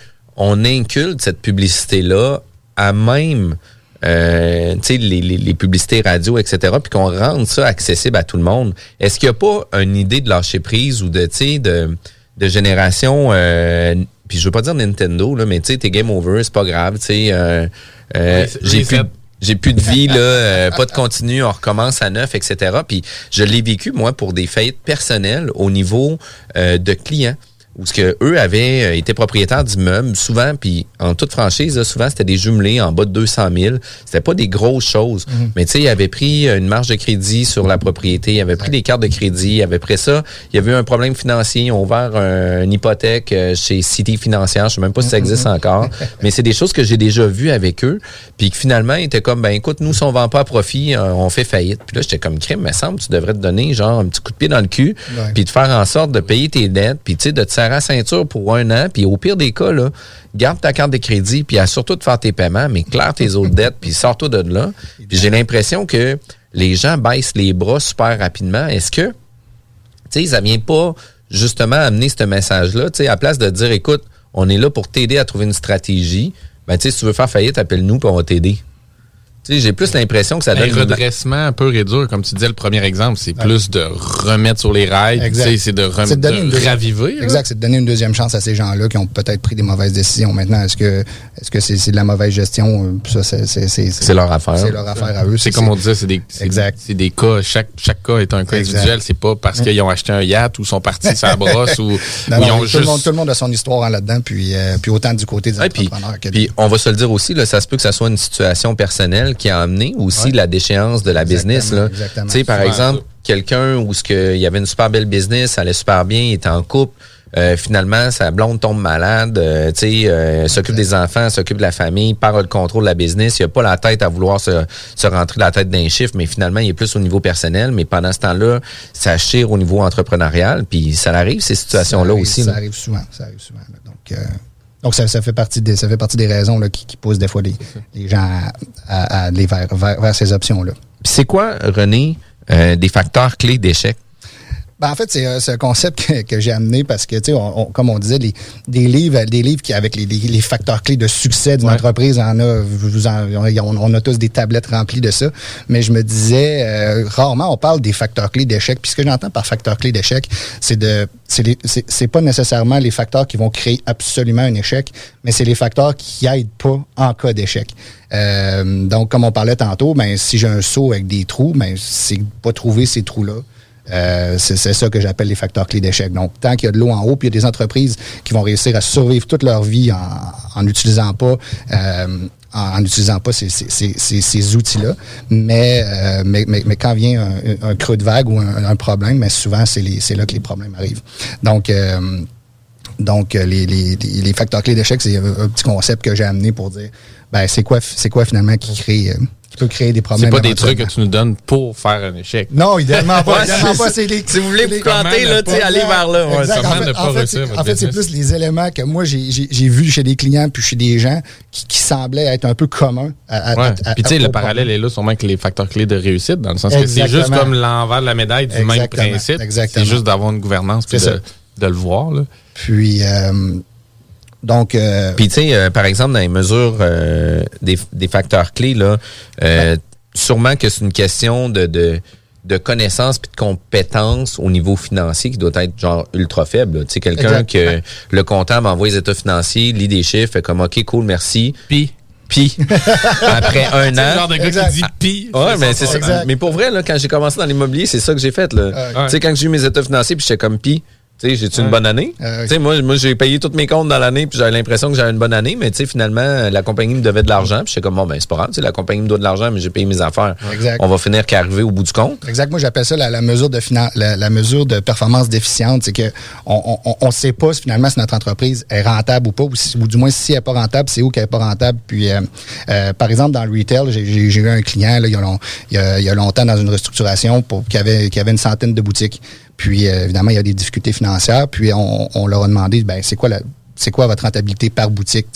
on inculte cette publicité-là à même euh, tu sais, les, les, les publicités radio, etc., puis qu'on rende ça accessible à tout le monde, est-ce qu'il n'y a pas une idée de lâcher prise ou de, tu sais, de, de génération, euh, puis je veux pas dire Nintendo, là, mais tu sais, t'es game over, c'est pas grave, tu sais, euh, euh, j'ai plus, j'ai plus de vie, là, euh, pas de continu, on recommence à neuf, etc. Puis je l'ai vécu, moi, pour des faillites personnelles au niveau euh, de clients où ce que eux avaient euh, été propriétaires d'immeubles souvent puis en toute franchise là, souvent c'était des jumelés en bas de 200 000 c'était pas des grosses choses. Mais tu sais ils avaient pris une marge de crédit sur la propriété ils avaient pris des cartes de crédit ils avaient pris ça il y avait eu un problème financier ils ont ouvert un- une hypothèque euh, chez City Financière je sais même pas si ça existe encore. Mais c'est des choses que j'ai déjà vues avec eux puis que finalement ils étaient comme ben écoute nous si on vend pas à profit euh, on fait faillite. Puis là j'étais comme crime me semble tu devrais te donner genre un petit coup de pied dans le cul puis de faire en sorte de payer tes dettes, puis tu sais, de te la ceinture pour un an, puis au pire des cas, garde ta carte de crédit, puis à surtout de faire tes paiements, mais claire tes autres dettes, puis sors-toi de là. J'ai l'impression que les gens baissent les bras super rapidement. Est-ce que, tu sais, ça vient pas justement amener ce message-là, tu sais, à place de dire, écoute, on est là pour t'aider à trouver une stratégie, ben tu sais, si tu veux faire faillite, appelle-nous, puis on va t'aider. J'ai plus l'impression que ça Un donne... une- redressement et dur, comme tu disais, le premier exemple, c'est plus de remettre sur les rails, c'est de, rem- C'est de donner de une deuxième- raviver. là. Exact, c'est de donner une deuxième chance à ces gens-là qui ont peut-être pris des mauvaises décisions. Maintenant, est-ce que est-ce que c'est de la mauvaise gestion? Ça, c'est leur affaire. C'est leur affaire à eux. C'est comme on disait, c'est des, des cas, chaque, chaque cas est un cas Exact. individuel, c'est pas parce qu'ils ont acheté un yacht ou sont partis sur la brosse ou, Non, ou non, ils ont tout, juste... le monde, tout le monde a son histoire là-dedans, puis, euh, puis autant du côté des Ouais, puis, entrepreneurs puis on va se le dire aussi, là, ça se peut que ça soit une situation personnelle qui a amené aussi Ouais. la déchéance de la Exactement, business. Là. exactement. Tu sais, par exemple, quelqu'un où ce que, il y avait une super belle business, ça allait super bien, il était en couple. euh, finalement, sa blonde tombe malade, euh, tu sais, euh, s'occupe des enfants, s'occupe de la famille, perd le contrôle de la business. Il a pas la tête à vouloir se, se rentrer la tête d'un chiffre, mais finalement, il est plus au niveau personnel. Mais pendant ce temps-là, ça chire au niveau entrepreneurial. Puis ça arrive ces situations-là aussi. Ça là. arrive souvent. Ça arrive souvent. là. Donc, euh, donc ça, ça fait partie des, ça fait partie des raisons là, qui, qui poussent des fois les, les gens à, à- à aller vers, vers, vers ces options-là. C'est quoi, René, euh, des facteurs clés d'échec? Ben, en fait, c'est euh, c'est un concept que, que j'ai amené parce que, tu sais, on- on- comme on disait, les, des livres, des livres qui avec les, les, les facteurs clés de succès d'une entreprise, on a, vous en- on, on a tous des tablettes remplies de ça. Mais je me disais, euh, rarement on parle des facteurs clés d'échec. Puis ce que j'entends par facteurs clés d'échec, c'est de, c'est les- c'est c'est pas nécessairement les facteurs qui vont créer absolument un échec, mais c'est les facteurs qui aident pas en cas d'échec. Euh, donc, comme on parlait tantôt, ben si j'ai un seau avec des trous, ben c'est pas trouver ces trous-là. Euh, c'est ça que j'appelle les facteurs clés d'échec. Donc, tant qu'il y a de l'eau en haut, puis il y a des entreprises qui vont réussir à survivre toute leur vie en n'utilisant pas euh, en n'utilisant pas ces, outils-là. Mais, euh, mais, mais, mais, quand vient un, creux de vague ou un, problème, mais souvent, c'est là que les problèmes arrivent. Donc, donc les, facteurs clés d'échec, c'est un, petit concept que j'ai amené pour dire, ben, c'est quoi, quoi finalement qui crée... créer des problèmes. C'est pas des trucs que tu nous donnes pour faire un échec. Non, idéalement pas. idéalement pas c'est les, si vous voulez vous planter, là, allez vers là. Ouais. En fait, c'est plus les éléments que moi, j'ai vus chez des clients puis chez des gens qui, qui semblaient être un peu communs. À, ouais. à, puis tu sais, le parallèle est là sûrement avec les facteurs clés de réussite, dans le sens Exactement. que c'est juste comme l'envers de la médaille du Exactement. même principe. C'est juste d'avoir une gouvernance puis de, de, le voir. Là. Puis... Euh, donc, euh, puis tu sais, euh, par exemple, dans les mesures euh, des, des, facteurs clés là, euh, ouais. sûrement que c'est une question de, de de connaissances puis de compétences au niveau financier qui doit être genre ultra faible. Tu sais, quelqu'un que le comptable envoie les états financiers, lit des chiffres, fait comme OK, cool, merci. Puis Puis après un an. le genre de gars exact. qui dit pis. Ouais, mais c'est ça. Mais pour vrai, là, quand j'ai commencé dans l'immobilier, c'est ça que j'ai fait. Là. Tu sais, quand j'ai eu mes états financiers, puis j'étais comme pis. Sais, j'ai-tu une bonne année? Euh, tu sais, moi, moi j'ai payé tous mes comptes dans l'année, puis j'avais l'impression que j'avais une bonne année, mais tu sais, finalement, la compagnie me devait de l'argent, puis j'étais comme, bon, ben, c'est pas grave, la compagnie me doit de l'argent, mais j'ai payé mes affaires. Exact. On va finir qu'arriver au bout du compte. Exact. Moi, j'appelle ça la, la, mesure de finan la, la, mesure de performance déficiente. C'est que on, on, on sait pas si finalement si notre entreprise est rentable ou pas, ou, si, ou du moins si elle est pas rentable, c'est où qu'elle est pas rentable. Puis, euh, euh, par exemple, dans le retail, j'ai eu un client, là, il, y a long, il, y a, il y a longtemps, dans une restructuration, pour, qui, avait, qui avait une centaine de boutiques. Puis, euh, évidemment, il y a des difficultés financières. Puis, on, leur a demandé, ben, c'est quoi la, c'est quoi votre rentabilité par boutique?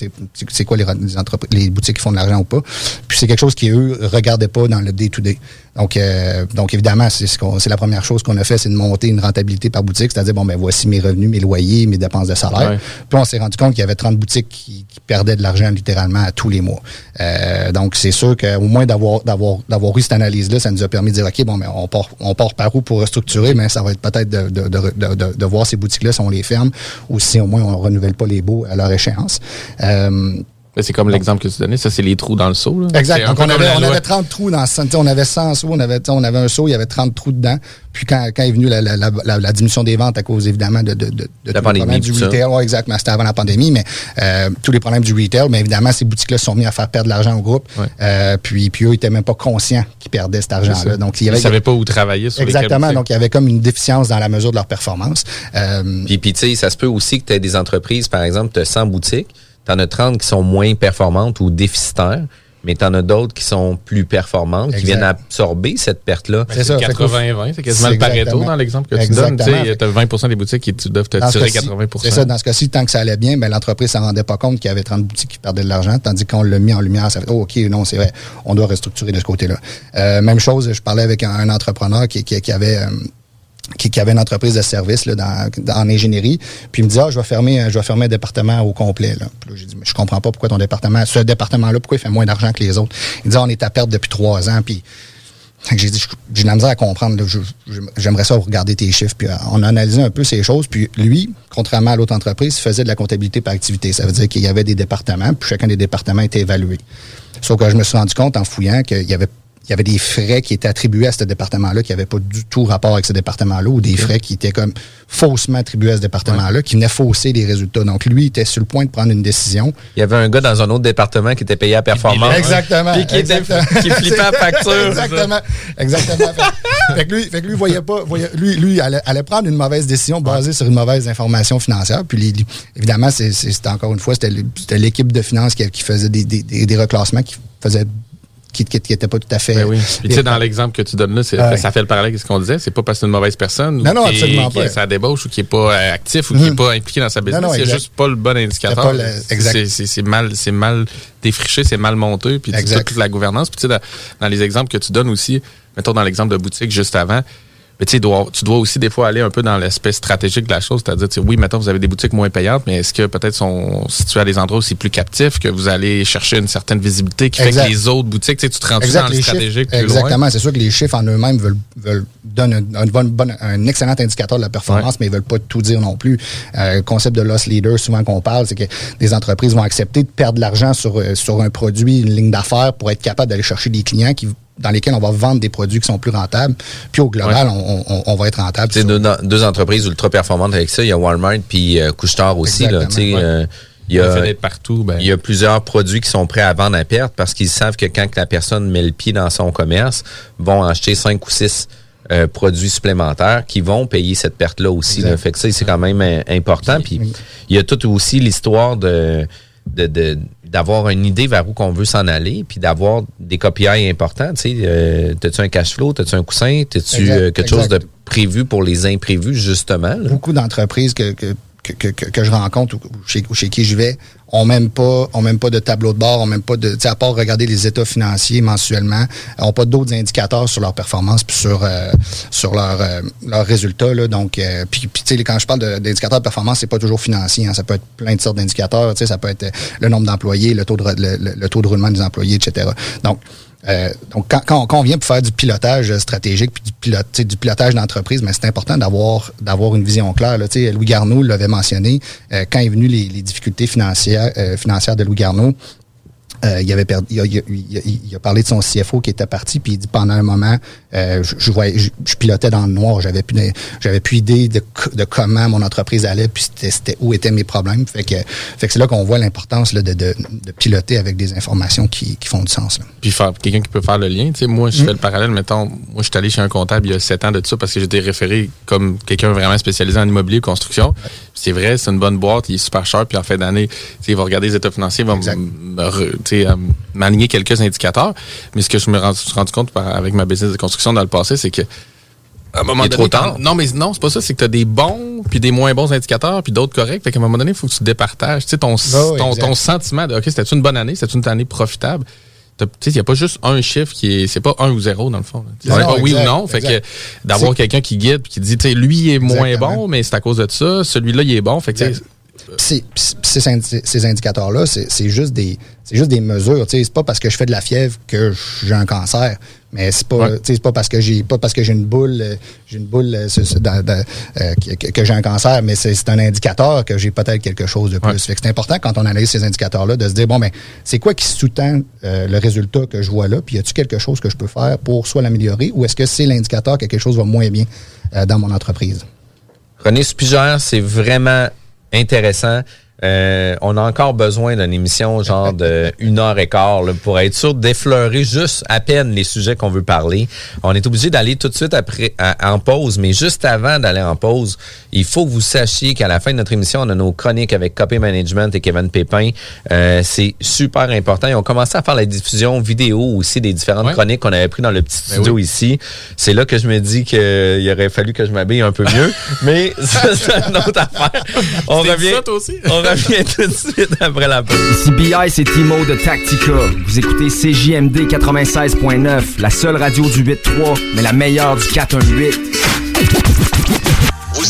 C'est quoi les, les, les, boutiques qui font de l'argent ou pas? Puis c'est quelque chose qui, eux, regardaient pas dans le day-to-day. Donc, euh, donc évidemment, c'est ce c'est la première chose qu'on a fait, c'est de monter une rentabilité par boutique, c'est-à-dire, bon, ben voici mes revenus, mes loyers, mes dépenses de salaire. Ouais. Puis on s'est rendu compte qu'il y avait 30 boutiques qui, qui, perdaient de l'argent littéralement à tous les mois. Euh, donc, c'est sûr qu'au moins d'avoir d'avoir d'avoir eu cette analyse-là, ça nous a permis de dire, OK, bon, mais on part, on part par où pour restructurer, mais ça va être peut-être de, de, de, de, de voir ces boutiques-là si on les ferme ou si au moins on renouvelle pas les beaux à leur échéance. Euh, c'est comme l'exemple que tu donnais, ça c'est les trous dans le seau. Là. Exact. Donc on avait, on avait 30 trous dans on avait 100 seaux, on avait, on avait un seau, il y avait 30 trous dedans. Puis quand, quand est venue la, la, la, la, diminution des ventes à cause évidemment de, de, de, de la pandémie, du retail, ouais, exact, mais c'était avant la pandémie, mais euh, tous les problèmes du retail, mais évidemment ces boutiques-là sont mis à faire perdre de l'argent au groupe. Ouais. Euh, puis, puis eux ils étaient même pas conscients qu'ils perdaient cet argent-là. Donc il y avait, ils savaient pas où travailler. Sur exactement. Donc il y avait comme une déficience dans la mesure de leur performance. Euh, puis puis tu sais, ça se peut aussi que tu aies des entreprises, par exemple, tu as 100 boutiques T'en as 30 qui sont moins performantes ou déficitaires, mais t'en as d'autres qui sont plus performantes, exact. qui viennent absorber cette perte-là. C'est ça. 80-20, c'est quasiment le Pareto dans l'exemple que exactement. tu donnes. Tu as 20 des boutiques qui doivent te tirer 80 C'est ça. Dans ce cas-ci, tant que ça allait bien, ben, l'entreprise s'en rendait pas compte qu'il y avait 30 boutiques qui perdaient de l'argent, tandis qu'on l'a mis en lumière, ça fait, oh, OK, non, c'est vrai, on doit restructurer de ce côté-là. Euh, même chose, je parlais avec un, un entrepreneur qui, qui, qui avait... Euh, qui, avait une entreprise de service là, dans, en ingénierie. Puis il me dit Ah, je vais fermer, je vais fermer un département au complet. Là. Puis là, j'ai dit Mais je comprends pas pourquoi ton département, ce département-là, pourquoi il fait moins d'argent que les autres? Il dit ah, On est à perte depuis trois ans. Puis j'ai dit J'ai de la à comprendre. J'aimerais ça regarder tes chiffres. Puis on a analysé un peu ces choses. Puis lui, contrairement à l'autre entreprise, faisait de la comptabilité par activité. Ça veut dire qu'il y avait des départements, puis chacun des départements était évalué. Sauf que je me suis rendu compte en fouillant qu'il y avait il y avait des frais qui étaient attribués à ce département-là qui n'avaient pas du tout rapport avec ce département-là ou des frais qui étaient comme faussement attribués à ce département-là ouais. qui venaient fausser les résultats. Donc, lui, il était sur le point de prendre une décision. Il y avait un gars dans un autre département qui était payé à performance. Exactement. Puis qui, exactement. Était, qui flippait à facture. Exactement. Exactement. fait, fait, que lui, fait que lui, voyait pas, voyait, lui, lui allait, allait, prendre une mauvaise décision basée ouais. sur une mauvaise information financière. Puis, les, évidemment, c'était encore une fois, c'était l'équipe de finances qui, qui faisait des, des, des, des reclassements qui faisait qui n'était pas tout à fait. Ben oui. Puis tu sais, dans l'exemple que tu donnes là, ouais. ça fait le parallèle avec ce qu'on disait. C'est pas parce que c'est une mauvaise personne non, non, absolument qui, pas. Est débauche ou qui est pas euh, actif ou qui est pas impliqué dans sa business. C'est juste pas le bon indicateur. C'est mal, c'est mal défriché, c'est mal monté. Puis toute la gouvernance. Puis tu sais, dans, dans les exemples que tu donnes aussi, mettons dans l'exemple de boutique juste avant, mais tu dois, tu dois aussi des fois aller un peu dans l'aspect stratégique de la chose, c'est-à-dire, oui, maintenant vous avez des boutiques moins payantes, mais est-ce que peut-être sont situées à des endroits aussi plus captifs, que vous allez chercher une certaine visibilité qui exact. fait que les autres boutiques, tu te rends dans le stratégique plus Exactement, c'est sûr que les chiffres en eux-mêmes veulent, veulent donnent un, un, bon, bon, un, excellent indicateur de la performance, ouais. mais ils veulent pas tout dire non plus. Euh, le concept de loss leader, souvent qu'on parle, c'est que des entreprises vont accepter de perdre de l'argent sur, euh, sur un produit, une ligne d'affaires pour être capable d'aller chercher des clients qui dans lesquels on va vendre des produits qui sont plus rentables. Puis au global, ouais. on, on, on, va être rentable. C'est deux, deux, entreprises ultra performantes avec ça. Il y a Walmart puis euh, Couchetard aussi. Là, ouais. euh, il y, a, partout, ben. il y a plusieurs produits qui sont prêts à vendre à perte parce qu'ils savent que quand la personne met le pied dans son commerce, vont acheter cinq ou six euh, produits supplémentaires qui vont payer cette perte-là aussi. Là. Fait que ça, c'est quand même euh, important. Puis il y a tout aussi l'histoire de d'avoir une idée vers où qu'on veut s'en aller, puis d'avoir des KPI importants. Tu sais, euh, as-tu un cash flow, as-tu un coussin, as-tu quelque chose de prévu pour les imprévus, justement? Beaucoup d'entreprises que, que que, que, que, je rencontre ou chez, chez qui je vais ont même pas même pas de tableau de bord, ont même pas de à part regarder les états financiers mensuellement, ont pas d'autres indicateurs sur leur performance puis sur euh, leur euh, leurs résultats là. Donc euh, puis, puis quand je parle d'indicateurs de, performance, c'est pas toujours financier, hein. ça peut être plein de sortes d'indicateurs, tu sais ça peut être le nombre d'employés, le taux de le, taux de roulement des employés, etc. Donc euh, donc, quand, on vient pour faire du pilotage stratégique puis du, pilotage d'entreprise, mais c'est important d'avoir d'avoir une vision claire. Là. Louis Garneau l'avait mentionné euh, quand est venu les, les difficultés financières euh, de Louis Garneau. Euh, il, avait perdu, il, a, parlé de son CFO qui était parti, puis il dit pendant un moment, euh, je, je, pilotais dans le noir, j'avais plus, j'avais plus idée de, de, comment mon entreprise allait, puis c'était où étaient mes problèmes. Fait que, fait que c'est là qu'on voit l'importance de, de, de, piloter avec des informations qui, qui font du sens. Là. Puis faire quelqu'un qui peut faire le lien. Tu sais, moi, je mm. fais le parallèle. Mettons, moi, je suis allé chez un comptable il y a sept ans de ça parce que j'étais référé comme quelqu'un vraiment spécialisé en immobilier, construction. C'est vrai, c'est une bonne boîte, il est super cher, puis en fin d'année, il va regarder les états financiers, il va m'aligner quelques indicateurs. Mais ce que je me suis rendu compte avec ma business de construction dans le passé, c'est que à un moment donné, trop tard. Non, mais non, c'est pas ça. C'est que tu as des bons, puis des moins bons indicateurs, puis d'autres corrects. Fait qu'à un moment donné, il faut que tu départages. Tu sais, ton, ton, ton, sentiment de OK, c'était une bonne année, c'était une année profitable. Il n'y a pas juste un chiffre qui est. C'est pas un ou zéro, dans le fond. C'est pas oui ou non. Fait que d'avoir quelqu'un qui guide qui dit lui, il est moins bon, mais c'est à cause de ça. Celui-là, il est bon. Fait que ces, ces, indicateurs-là, c'est juste des c'est juste des mesures. C'est pas parce que je fais de la fièvre que j'ai un cancer. Mais c'est pas, pas parce que j'ai pas parce que j'ai une boule, j'ai une boule euh, euh, que, j'ai un cancer, mais c'est un indicateur que j'ai peut-être quelque chose de plus. c'est important quand on analyse ces indicateurs-là de se dire bon ben c'est quoi qui sous-tend euh, le résultat que je vois là, puis y a-t-il quelque chose que je peux faire pour soit l'améliorer ou est-ce que c'est l'indicateur que quelque chose va moins bien dans mon entreprise? René Spigère, c'est vraiment intéressant. Euh, on a encore besoin d'une émission genre de une heure et quart pour être sûr d'effleurer juste à peine les sujets qu'on veut parler. On est obligé d'aller tout de suite après en pause, mais juste avant d'aller en pause, il faut que vous sachiez qu'à la fin de notre émission, on a nos chroniques avec Copy Management et Kevin Pépin. Euh, c'est super important. Ils ont commencé à faire la diffusion vidéo aussi des différentes chroniques qu'on avait pris dans le petit ben studio ici. C'est là que je me dis qu'il aurait fallu que je m'habille un peu mieux, mais c'est une autre affaire. On revient. aussi? revient tout de suite après la pause. Ici BI, c'est Timo de Tactica. Vous écoutez CJMD 96.9, la seule radio du 8.3, mais la meilleure du 418.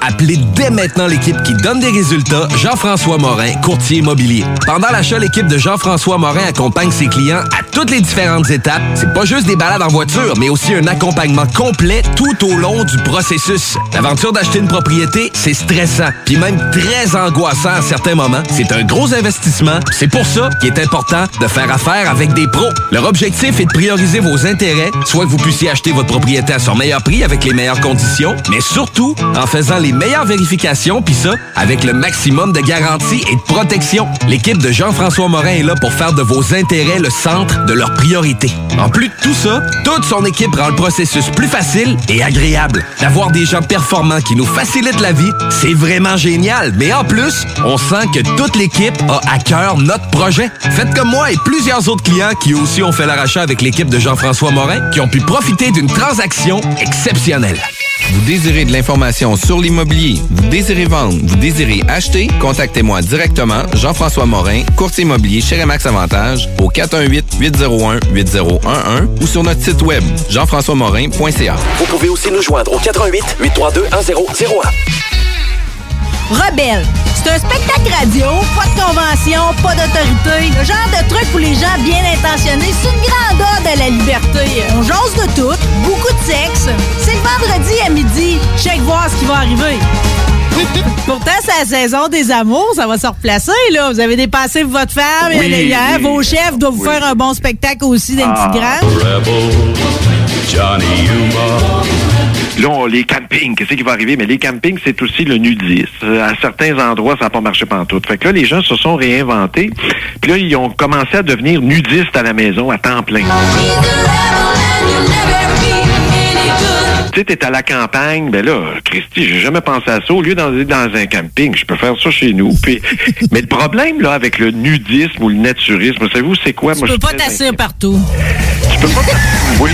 Appelez dès maintenant l'équipe qui donne des résultats, Jean-François Morin, courtier immobilier. Pendant l'achat, l'équipe de Jean-François Morin accompagne ses clients à toutes les différentes étapes. C'est pas juste des balades en voiture, mais aussi un accompagnement complet tout au long du processus. L'aventure d'acheter une propriété, c'est stressant, puis même très angoissant à certains moments. C'est un gros investissement. C'est pour ça qu'il est important de faire affaire avec des pros. Leur objectif est de prioriser vos intérêts, soit que vous puissiez acheter votre propriété à son meilleur prix avec les meilleures conditions, mais surtout en faisant les meilleures vérifications, puis ça, avec le maximum de garantie et de protection. L'équipe de Jean-François Morin est là pour faire de vos intérêts le centre de leur priorité. En plus de tout ça, toute son équipe rend le processus plus facile et agréable. D'avoir des gens performants qui nous facilitent la vie, c'est vraiment génial. Mais en plus, on sent que toute l'équipe a à cœur notre projet. Faites comme moi et plusieurs autres clients qui aussi ont fait l'arrachat avec l'équipe de Jean-François Morin, qui ont pu profiter d'une transaction exceptionnelle. Vous désirez de l'information sur l'immobilier, vous désirez vendre, vous désirez acheter, contactez-moi directement, Jean-François Morin, courtier immobilier chez Remax Avantage, au 418-801-8011 ou sur notre site web, jean-françois-morin.ca. Vous pouvez aussi nous joindre au 418 832 1001. Rebelle. C'est un spectacle radio, pas de convention, pas d'autorité. Le genre de truc pour les gens bien intentionnés. C'est une grande ode à la liberté. On jase de tout, beaucoup de sexe. C'est le vendredi à midi. Check voir ce qui va arriver. Pourtant, c'est la saison des amours, ça va se replacer, là. Vous avez dépassé votre femme Oui, hier. oui, Vos chefs doivent vous faire un bon spectacle aussi dans Ah, une petite grande. Johnny Là, on- les campings, qu'est-ce qui va arriver? Mais les campings, c'est aussi le nudisme. Euh, À certains endroits, ça n'a pas marché pantoute. Fait que là, les gens se sont réinventés. Puis là, ils ont commencé à devenir nudistes à la maison à temps plein. Tu sais, t'es à la campagne, ben là, Christy, j'ai jamais pensé à ça. Au lieu d'aller dans un camping, je peux faire ça chez nous. Puis, mais le problème, là, avec le nudisme ou le naturisme, savez-vous, c'est quoi? Tu Moi, peux pas t'asseoir partout. Tu peux pas Oui.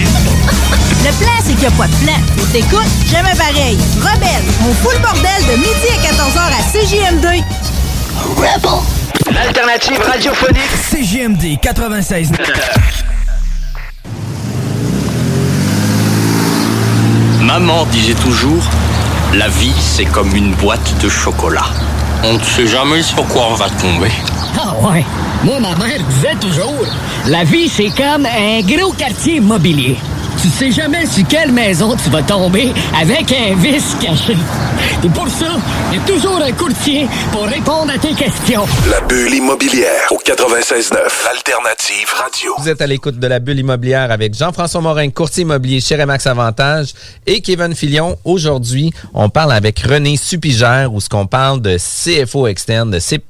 Le plan, c'est qu'il n'y a pas de plan. Faut t'écoute, jamais pareil. Rebelle, on fout le bordel de midi à 14h à CJM2. Rebel. L'alternative radiophonique CGMD 96. Maman disait toujours, la vie c'est comme une boîte de chocolat. On ne sait jamais sur quoi on va tomber. Ah ouais. Moi, ma mère disait toujours, la vie, c'est comme un gros quartier immobilier. Tu sais jamais sur quelle maison tu vas tomber avec un vice caché. Et pour ça, il y a toujours un courtier pour répondre à tes questions. La bulle immobilière au 96.9 Alternative Radio. Vous êtes à l'écoute de la bulle immobilière avec Jean-François Morin, courtier immobilier chez Remax Avantage et Kevin Filion. Aujourd'hui, on parle avec René Supigère où ce qu'on parle de CFO externe, de C-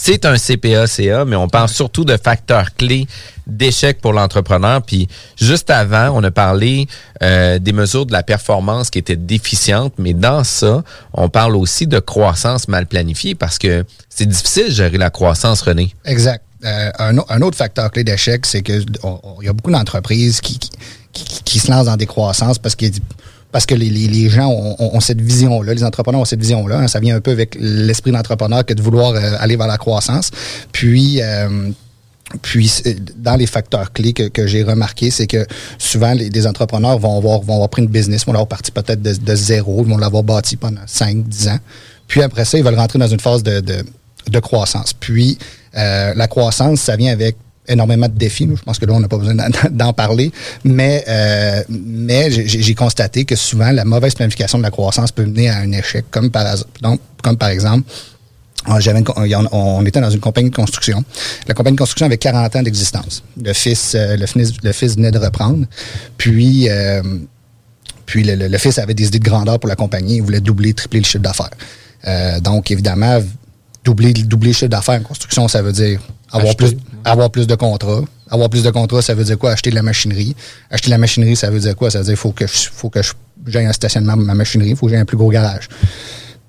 c'est un CPA-CA, mais on parle surtout de facteurs clés d'échec pour l'entrepreneur. Puis juste avant, on a parlé euh, des mesures de la performance qui étaient déficientes, mais dans ça, on parle aussi de croissance mal planifiée parce que c'est difficile de gérer la croissance, René. Exact. Euh, un, au- un autre facteur clé d'échec, c'est que on- on- il y a beaucoup d'entreprises qui, qui, qui- se lancent dans des croissances parce que parce que les, les- gens ont, cette vision-là, les entrepreneurs ont cette vision-là. hein. ça vient un peu avec l'esprit d'entrepreneur que de vouloir euh, aller vers la croissance. Puis euh, puis, dans les facteurs clés que, que j'ai remarqué, c'est que souvent, les, entrepreneurs vont avoir, vont avoir pris une business, vont l'avoir parti peut-être de, de zéro, ils vont l'avoir bâti pendant 5, 10 ans. Puis après ça, ils veulent rentrer dans une phase de, de, de croissance. Puis, euh, la croissance, ça vient avec énormément de défis. Je pense que là, on n'a pas besoin d'en- parler. Mais, euh, mais j'ai constaté que souvent, la mauvaise planification de la croissance peut mener à un échec, comme par, donc, comme par exemple, on, était dans une compagnie de construction. La compagnie de construction avait 40 ans d'existence. Le fils, euh, le, fils, le fils venait de reprendre. Puis, euh, puis le fils avait des idées de grandeur pour la compagnie. Il voulait doubler, tripler le chiffre d'affaires. Euh, donc, évidemment, doubler, doubler le chiffre d'affaires en construction, ça veut dire avoir Acheter. plus, avoir plus de contrats. Avoir plus de contrats, ça veut dire quoi? Acheter de la machinerie. Acheter de la machinerie, ça veut dire quoi? Ça veut dire qu'il faut que je, faut que j'aie un stationnement pour ma machinerie, il faut que j'aie un plus gros garage.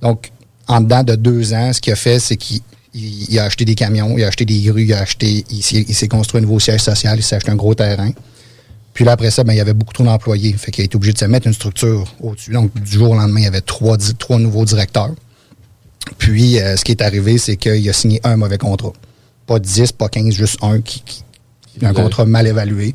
Donc, en dedans de deux ans, ce qu'il a fait, c'est qu'il il- il a acheté des camions, il a acheté des grues, il a acheté, il, s'est- il s'est construit un nouveau siège social, il s'est acheté un gros terrain. Puis là, après ça, ben, il y avait beaucoup trop d'employés. Fait qu'il a été obligé de se mettre une structure au-dessus. Donc, du jour au lendemain, il y avait trois, trois nouveaux directeurs. Puis, euh, ce qui est arrivé, c'est qu'il a signé un mauvais contrat. Pas 10, pas 15, juste un qui, qui- un contrat mal évalué.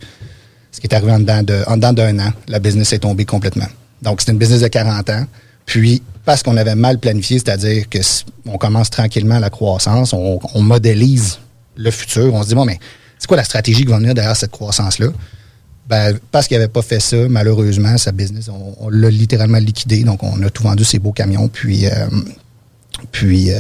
Ce qui est arrivé en dedans de- en dedans d'un an, la business est tombée complètement. Donc, c'était une business de 40 ans. Puis, parce qu'on avait mal planifié, c'est-à-dire que on commence tranquillement la croissance, on, on modélise le futur, on se dit, bon, mais c'est quoi la stratégie qui va venir derrière cette croissance-là? Ben, parce qu'il n'avait pas fait ça, malheureusement, sa business, on, on l'a littéralement liquidé. Donc, on a tout vendu ses beaux camions, puis, euh, puis, euh,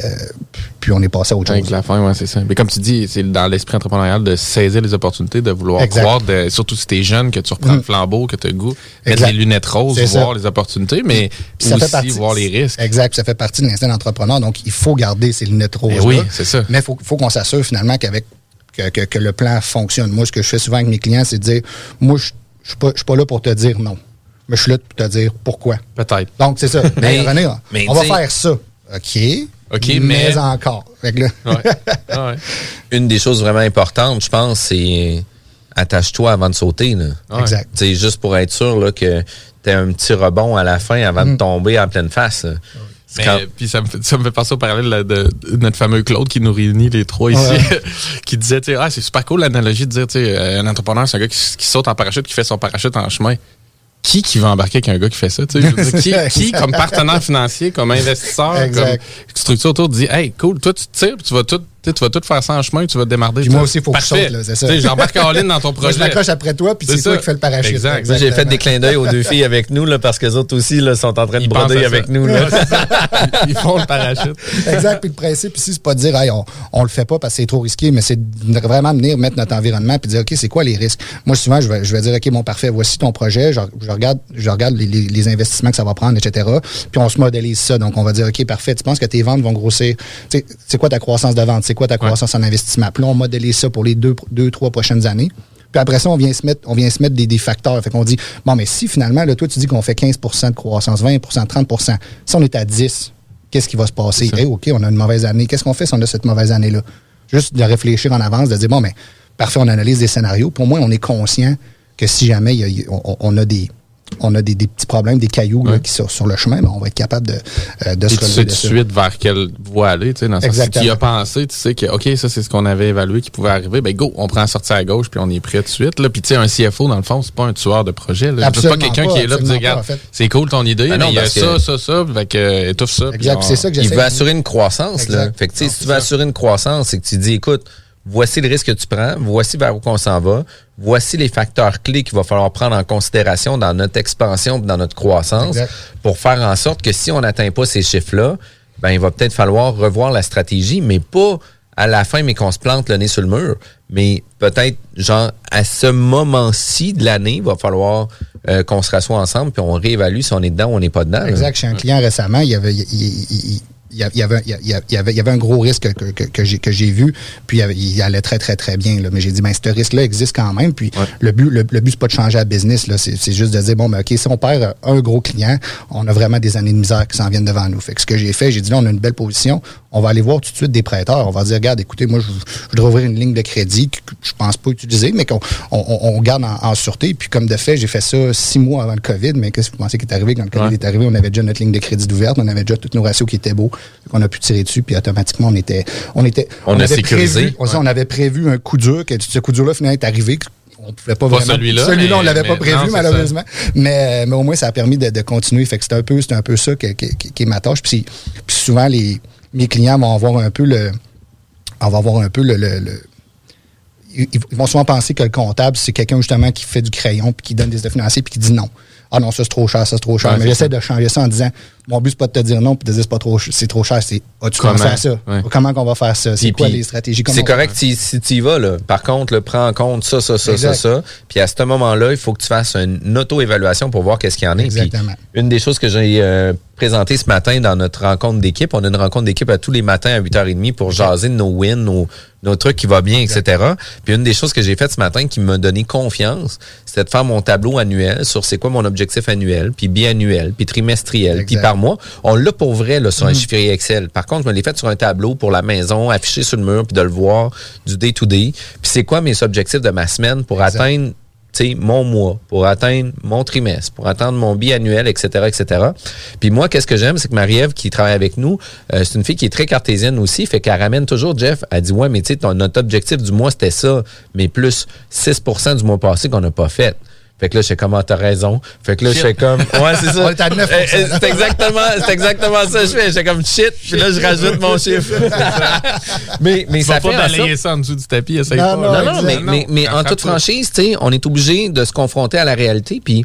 puis on est passé à autre Avec chose. la fin, ouais, c'est ça. Mais comme tu dis, c'est dans l'esprit entrepreneurial de saisir les opportunités, de vouloir Exact. croire, de, surtout si t'es jeune, que tu reprends le flambeau, que tu as le goût, mettre Exact. les lunettes roses, voir ça. les opportunités, mais Puis aussi partie- voir les risques. Exact. Ça fait partie de l'instinct d'entrepreneur. Donc, il faut garder ces lunettes roses. Ben oui, c'est ça. Mais il faut, faut qu'on s'assure finalement qu'avec que, que- que le plan fonctionne. Moi, ce que je fais souvent avec mes clients, c'est de dire moi, je je suis pas, pas là pour te dire non. Mais je suis là pour te dire pourquoi. Peut-être. Donc, c'est ça. Mais- René, on va faire ça. OK. OK, mais, mais- encore. Fait que là- Une des choses vraiment importantes, je pense, c'est attache-toi avant de sauter. Là. Ouais. Exact. Juste pour être sûr là, que tu un petit rebond à la fin avant Mm. de tomber en pleine face. Mais, quand- Puis ça me, fait, ça me fait penser au parallèle là, de, de notre fameux Claude qui nous réunit les trois ici, Ouais. qui disait, ah, c'est super cool l'analogie de dire, euh, un entrepreneur, c'est un gars qui saute en parachute, qui fait son parachute en chemin. Qui qui va embarquer avec un gars qui fait ça? qui, qui, comme partenaire financier, comme investisseur, comme structure autour, dit Hey, cool, toi, tu tires, tu vas tout tu vas tout faire ça en chemin, tu vas démarrer. Puis moi aussi, il faut que je saute, c'est ça. J'embarque en ligne dans ton projet. je m'accroche après toi, puis c'est toi qui fais le parachute. Exact. J'ai fait des clins d'œil aux deux filles avec nous, là, parce que les autres aussi là, sont en train de broder avec nous. Là. Ils font le parachute. exact. Puis le principe ici, c'est pas de dire, hey, on, on le fait pas parce que c'est trop risqué, mais c'est vraiment venir mettre notre environnement puis dire, OK, c'est quoi les risques? Moi, souvent, je vais, je vais dire, OK, mon parfait, voici ton projet, je, regarde, je regarde les, les, investissements que ça va prendre, etc. Puis on se modélise ça. Donc, on va dire, OK, parfait, tu penses que tes ventes vont grossir? C'est quoi ta croissance de vente? C'est quoi ta croissance en investissement? Puis là, on modélise ça pour les deux, deux, trois prochaines années. Puis après ça, on vient se mettre, on vient se mettre des, des facteurs. Fait qu'on dit, bon, mais si finalement, là, toi, tu dis qu'on fait 15 de croissance, 20 30 si on est à 10 qu'est-ce qui va se passer? OK, on a une mauvaise année. Qu'est-ce qu'on fait si on a cette mauvaise année-là? Juste de réfléchir en avance, de dire, bon, mais parfait, on analyse des scénarios. Pour moi, on est conscient que si jamais on, a des, on a des, petits problèmes, des cailloux qui sont sur le chemin, ben, on va être capable de, euh, de se relever. Tu sais tout de suite vers quelle voie aller, tu sais, dans ce Si tu y as pensé, tu sais que, OK, ça, c'est ce qu'on avait évalué qui pouvait arriver, ben go, on prend la sortie à gauche, puis on est prêt tout de suite. Là. Puis tu sais, un CFO, dans le fond, c'est pas un tueur de projet. Là. C'est pas quelqu'un qui est là pour dire, regarde, c'est cool ton idée, ben mais il y a ça, ça, ça, fait que euh, étouffe ça. Exact, c'est ça que Il veut assurer une croissance, là. Fait que, tu sais, si tu veux assurer une croissance, c'est que tu dis, écoute, voici le risque que tu prends, voici vers où on s'en va, voici les facteurs clés qu'il va falloir prendre en considération dans notre expansion, dans notre croissance, pour faire en sorte que si on n'atteint pas ces chiffres-là, ben il va peut-être falloir revoir la stratégie, mais pas à la fin, mais qu'on se plante le nez sur le mur. Mais peut-être, genre, à ce moment-ci de l'année, il va falloir euh, qu'on se rassoie ensemble puis on réévalue si on est dedans ou on n'est pas dedans. Exact. Chez un client récemment, il y avait, il, il y, avait, il, y avait, il y avait un gros risque que, que, que j'ai, vu, puis il allait très, très, très bien. Là. Mais j'ai dit, ben, ce risque-là existe quand même. Puis le but, le, but, c'est pas de changer à business. C'est, juste de dire, bon, ben, OK, si on perd un gros client, on a vraiment des années de misère qui s'en viennent devant nous. Fait que ce que j'ai fait, j'ai dit, là, on a une belle position. On va aller voir tout de suite des prêteurs. On va dire, regarde, écoutez, moi, je, voudrais ouvrir une ligne de crédit que je pense pas utiliser, mais qu'on on, on, garde en, sûreté. Puis comme de fait, j'ai fait ça six mois avant le COVID. Mais qu'est-ce que vous pensez qui est arrivé? Quand le COVID est arrivé, on avait déjà notre ligne de crédit ouverte, on avait déjà tous nos ratios qui étaient beaux. On a pu tirer dessus, puis automatiquement, on était... On, était, on, a sécurisé. Prévu, On avait prévu un coup dur, que ce coup dur-là, finalement, est arrivé on pouvait pas, vraiment. Celui-là. Celui-là, on l'avait pas prévu, malheureusement. Mais, mais au moins, ça a permis de, continuer. Fait que c'est un peu, c'est un peu ça qui, est ma tâche. Puis, souvent, les, mes clients vont avoir un peu le. On va avoir un peu le, ils vont souvent penser que le comptable, c'est quelqu'un justement qui fait du crayon, puis qui donne des effets financiers, puis qui dit non. Ah non, ça c'est trop cher, ça c'est trop cher. Mais j'essaie de changer ça en disant mon but, c'est pas de te dire non puis de dire c'est pas trop c'est trop cher, c'est as-tu commencé à ça? Comment qu'on va faire ça? C'est quoi les stratégies? C'est correct si, si tu y vas, là. Par contre, le prends en compte ça, ça, ça, ça, ça. Puis à ce moment-là, il faut que tu fasses une auto-évaluation pour voir qu'est-ce qu'il y en a. Exactement. une des choses que j'ai euh, présenté ce matin dans notre rencontre d'équipe, on a une rencontre d'équipe à tous les matins à 8h30 pour jaser de nos wins, nos, nos trucs qui vont bien, etc. Puis une des choses que j'ai faites ce matin qui m'a donné confiance, c'était de faire mon tableau annuel sur c'est quoi mon objectif annuel, puis biannuel, puis trimestriel, puis par mois. On l'a pour vrai là, sur un mm. chiffrier Excel. Par contre, je me l'ai fait sur un tableau pour la maison, affiché sur le mur, puis de le voir du day-to-day. Puis c'est quoi mes objectifs de ma semaine pour atteindre mon mois, pour atteindre mon trimestre, pour atteindre mon biannuel, etc., etc. Puis moi, qu'est-ce que j'aime, c'est que Marie-Ève, qui travaille avec nous, euh, c'est une fille qui est très cartésienne aussi, fait qu'elle ramène toujours Jeff, elle dit, ouais, mais tu sais, notre objectif du mois, c'était ça, mais plus 6% du mois passé qu'on n'a pas fait. Fait que là, je sais comment t'as raison. Fait que là, je fais comme. Ouais, c'est ça. On est à 9 eh, eh, C'est exactement, c'est exactement ça que je fais. Je fais comme shit. Puis là, je rajoute mon chiffre. mais, mais ça fait. pas balayer ça en dessous du tapis, essaye non, pas. Non, non, mais, mais, mais en toute franchise, tu sais, on est obligé de se confronter à la réalité. Puis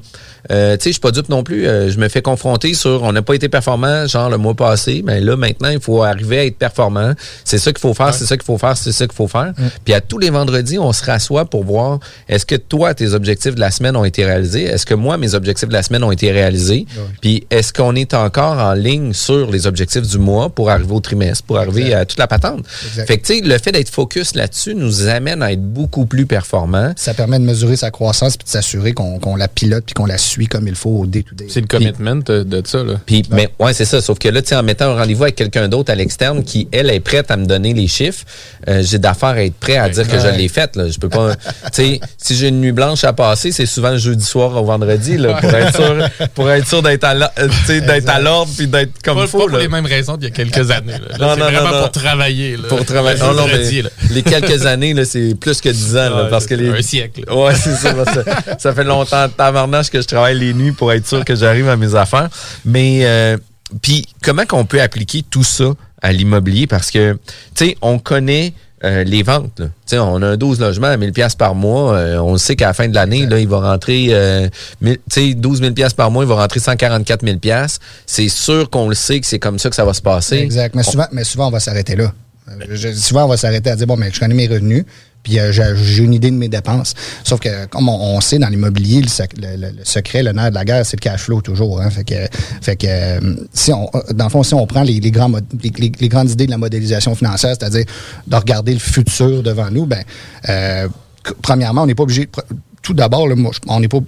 euh, tu sais, je suis pas dupe non plus. Euh, je me fais confronter sur on n'a pas été performant, genre le mois passé. Mais là, maintenant, il faut arriver à être performant. C'est ça qu'il faut faire, c'est ça qu'il faut faire, c'est ça qu'il faut faire. Puis à tous les vendredis, on se rassoit pour voir est-ce que toi, tes objectifs de la semaine ont été réalisés? Est-ce que moi, mes objectifs de la semaine ont été réalisés? Puis est-ce qu'on est encore en ligne sur les objectifs du mois pour arriver au trimestre, pour arriver à toute la patente? Fait que, tu sais, le fait d'être focus là-dessus nous amène à être beaucoup plus performant. Ça permet de mesurer sa croissance puis de s'assurer qu'on la pilote puis qu'on la suit comme il faut au day-to-day. C'est le commitment de ça, là. Puis, mais, ouais, c'est ça. Sauf que là, tu sais, en mettant un rendez-vous avec quelqu'un d'autre à l'externe qui, elle, est prête à me donner les chiffres, euh, j'ai d'affaires à être prêt à dire que je l'ai faite, là. Je peux pas, tu sais, si j'ai une nuit blanche à passer, c'est souvent le jeudi soir au vendredi, là, pour être sûr, pour être sûr d'être à, à l'ordre puis d'être comme il faut. Pas pour les mêmes raisons d'il y a quelques années. Là. c'est vraiment pour travailler. Pour travailler. Non, non, les quelques années, c'est plus que dix ans. parce que les... Un siècle. Ouais, c'est ça, ça, fait longtemps de tabarnage que je travaille les nuits pour être sûr que j'arrive à mes affaires. Mais, euh, puis, comment qu'on peut appliquer tout ça à l'immobilier? Parce que, tu sais, on connaît euh, les ventes. Là. On a un 12 logements à 1000 pièces par mois. Euh, on sait qu'à la fin de l'année, là, il va rentrer euh, 12 000 pièces par mois, il va rentrer 144 000 pièces. C'est sûr qu'on le sait que c'est comme ça que ça va se passer. Exact. Mais souvent, mais souvent on va s'arrêter là. Euh, souvent, on va s'arrêter à dire, bon, mais je connais mes revenus, puis euh, j'ai une idée de mes dépenses. Sauf que, comme on, sait, dans l'immobilier, le, secret, le nerf de la guerre, c'est le cash flow toujours. Hein. Fait que, fait que euh, si on, dans le fond, si on prend les, les, grands, les, grandes idées de la modélisation financière, c'est-à-dire de regarder le futur devant nous, ben, premièrement, on n'est pas obligé. Tout d'abord, on n'est pas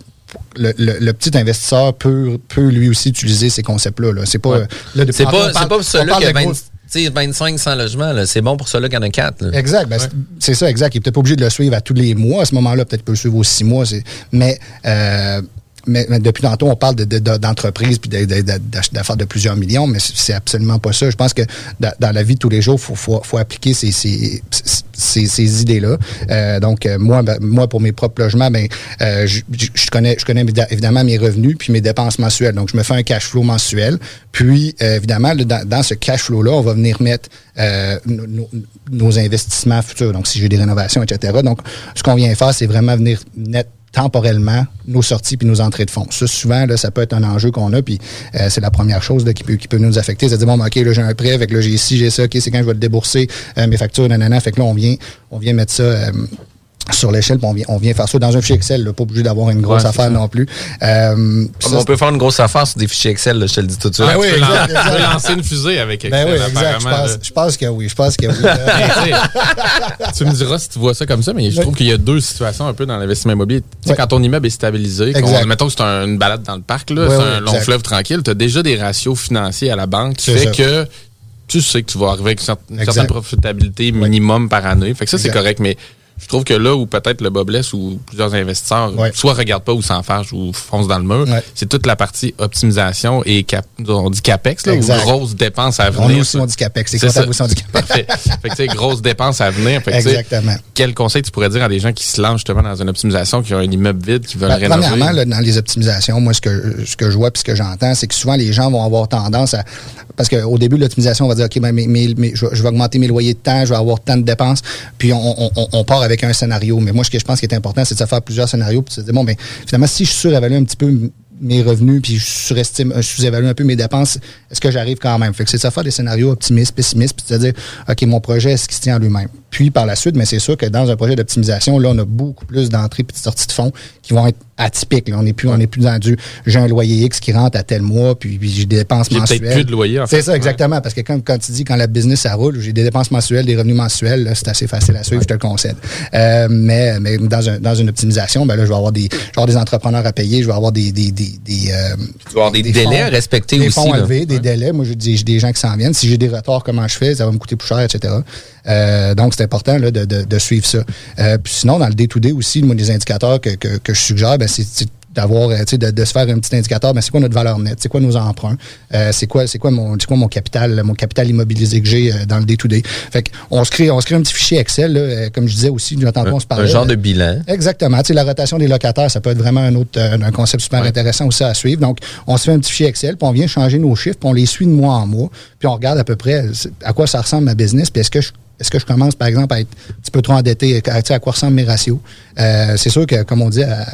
le, petit investisseur peut, peut lui aussi utiliser ces concepts-là. C'est pas, c'est pas, pas, pas celui qui a 20, sais, 25 sans logement, c'est bon pour ceux-là qui en a 4. Exact. Ben, c'est ça, exact. Il n'est peut-être pas obligé de le suivre à tous les mois. À ce moment-là, peut-être peut le suivre aux six mois. Mais euh, mais, depuis tantôt, on parle d'entreprise de, puis d'affaires de plusieurs millions, mais c'est absolument pas ça. Je pense que dans, la vie de tous les jours, il faut, faut, appliquer ces, ces, ces, idées-là. Euh, donc, euh, moi, ben, moi, pour mes propres logements, ben, euh, je, je, connais, je connais évidemment mes revenus puis mes dépenses mensuelles. Donc, je me fais un cash flow mensuel. Puis, évidemment, dans, dans, ce cash flow-là, on va venir mettre nos, nos, investissements futurs. Donc, si j'ai des rénovations, etc. Donc, ce qu'on vient faire, c'est vraiment venir net temporellement nos sorties puis nos entrées de fonds. Ça, souvent, là, ça peut être un enjeu qu'on a, puis euh, c'est la première chose qui, peut, qui peut nous affecter. C'est-à-dire, bon, ben, OK, là, j'ai un prêt, avec là, j'ai ci, j'ai ça, OK, c'est quand je vais le débourser, euh, mes factures, nanana. Fait que là, on vient, on vient mettre ça euh, sur l'échelle, on vient, on vient faire ça. Dans un fichier Excel, là, pas obligé d'avoir une grosse affaire non plus. Euh, on peut faire une grosse affaire sur des fichiers Excel, là, je te le dis tout de suite. Ah, oui, exact, tu peux lancer une fusée avec ben Excel. Ben oui, exact, je, pense, je pense, que oui, je pense que oui. tu me diras si tu vois ça comme ça, mais je trouve qu'il y a deux situations un peu dans l'investissement immobilier. sais, Quand ton immeuble est stabilisé, mettons que c'est une balade dans le parc, c'est un long fleuve tranquille, tu as déjà des ratios financiers à la banque qui fait que tu sais que tu vas arriver avec une certaine, profitabilité minimum par année. Fait que ça, c'est correct, mais je trouve que là où peut-être le bas blesse ou plusieurs investisseurs soit regardent pas ou s'en fâchent ou foncent dans le mur, c'est toute la partie optimisation et on dit capex là, ou grosses dépenses à venir. On aussi on dit capex, c'est ça. Aussi on dit capex. Parfait. fait que tu grosses dépenses à venir. Exactement. Quel conseil tu pourrais dire à des gens qui se lancent justement dans une optimisation, qui ont un immeuble vide, qui veulent ben, rénover? Premièrement, là, dans les optimisations, moi ce que ce que je vois puis ce que j'entends, c'est que souvent les gens vont avoir tendance à parce qu'au début de l'optimisation, on va dire OK, ben, je, vais augmenter mes loyers de temps, je vais avoir tant de dépenses, puis on, on, on part avec un scénario. Mais moi, ce que je pense qui est important, c'est de se faire plusieurs scénarios, puis de se dire, bon, mais finalement, si je surévalue un petit peu mes revenus, puis je surestime, je sous-évalue un peu mes dépenses, est-ce que j'arrive quand même? Fait que c'est ça faire des scénarios optimistes, pessimistes, puis de dire, OK, mon projet, est-ce qu'il se tient en lui-même? Puis par la suite, mais c'est sûr que dans un projet d'optimisation, là, on a beaucoup plus d'entrées et de sorties de fonds qui vont être atypiques. Là. On n'est plus, on est plus dans du j'ai un loyer X qui rentre à tel mois, puis, j'ai des dépenses mensuelles. plus de loyer, en fait. C'est ça, exactement. Parce que quand, quand tu dis quand la business ça roule, j'ai des dépenses mensuelles, des revenus mensuels, c'est assez facile à suivre, je te le concède. Euh, mais mais dans, un, dans une optimisation, ben là, je vais avoir des, je des entrepreneurs à payer, je vais avoir des. des, des, des euh, avoir des, délais à respecter des aussi. Fonds élevés, des délais. Moi, j'ai des gens qui s'en viennent. Si j'ai des retards, comment je fais? Ça va me coûter plus cher, etc. Euh, donc, c'est important là, de, de, de, suivre ça. Euh, puis sinon, dans le day-to-day aussi, moi, des indicateurs que, que, que je suggère, ben, c'est d'avoir euh, de, de se faire un petit indicateur ben c'est quoi notre valeur nette c'est quoi nos emprunts euh, c'est quoi c'est quoi mon quoi mon capital mon capital immobilisé que j'ai dans le day to day fait qu'on se crée on se crée un petit fichier Excel là, comme je disais aussi tantôt on se parlait un genre de bilan. Exactement la rotation des locataires ça peut être vraiment un autre un concept super intéressant aussi à suivre. Donc on se fait un petit fichier Excel puis on vient changer nos chiffres puis on les suit de mois en mois puis on regarde à peu près à quoi ça ressemble ma business puis est-ce que je est-ce que je commence, par exemple, à être un petit peu trop endetté? À, à quoi ressemblent mes ratios? Euh, c'est sûr que, comme on dit, à,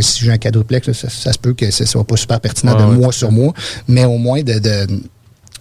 si j'ai un quadruplex, ça, se peut que ce ne soit pas super pertinent de mois sur mois, mais au moins de de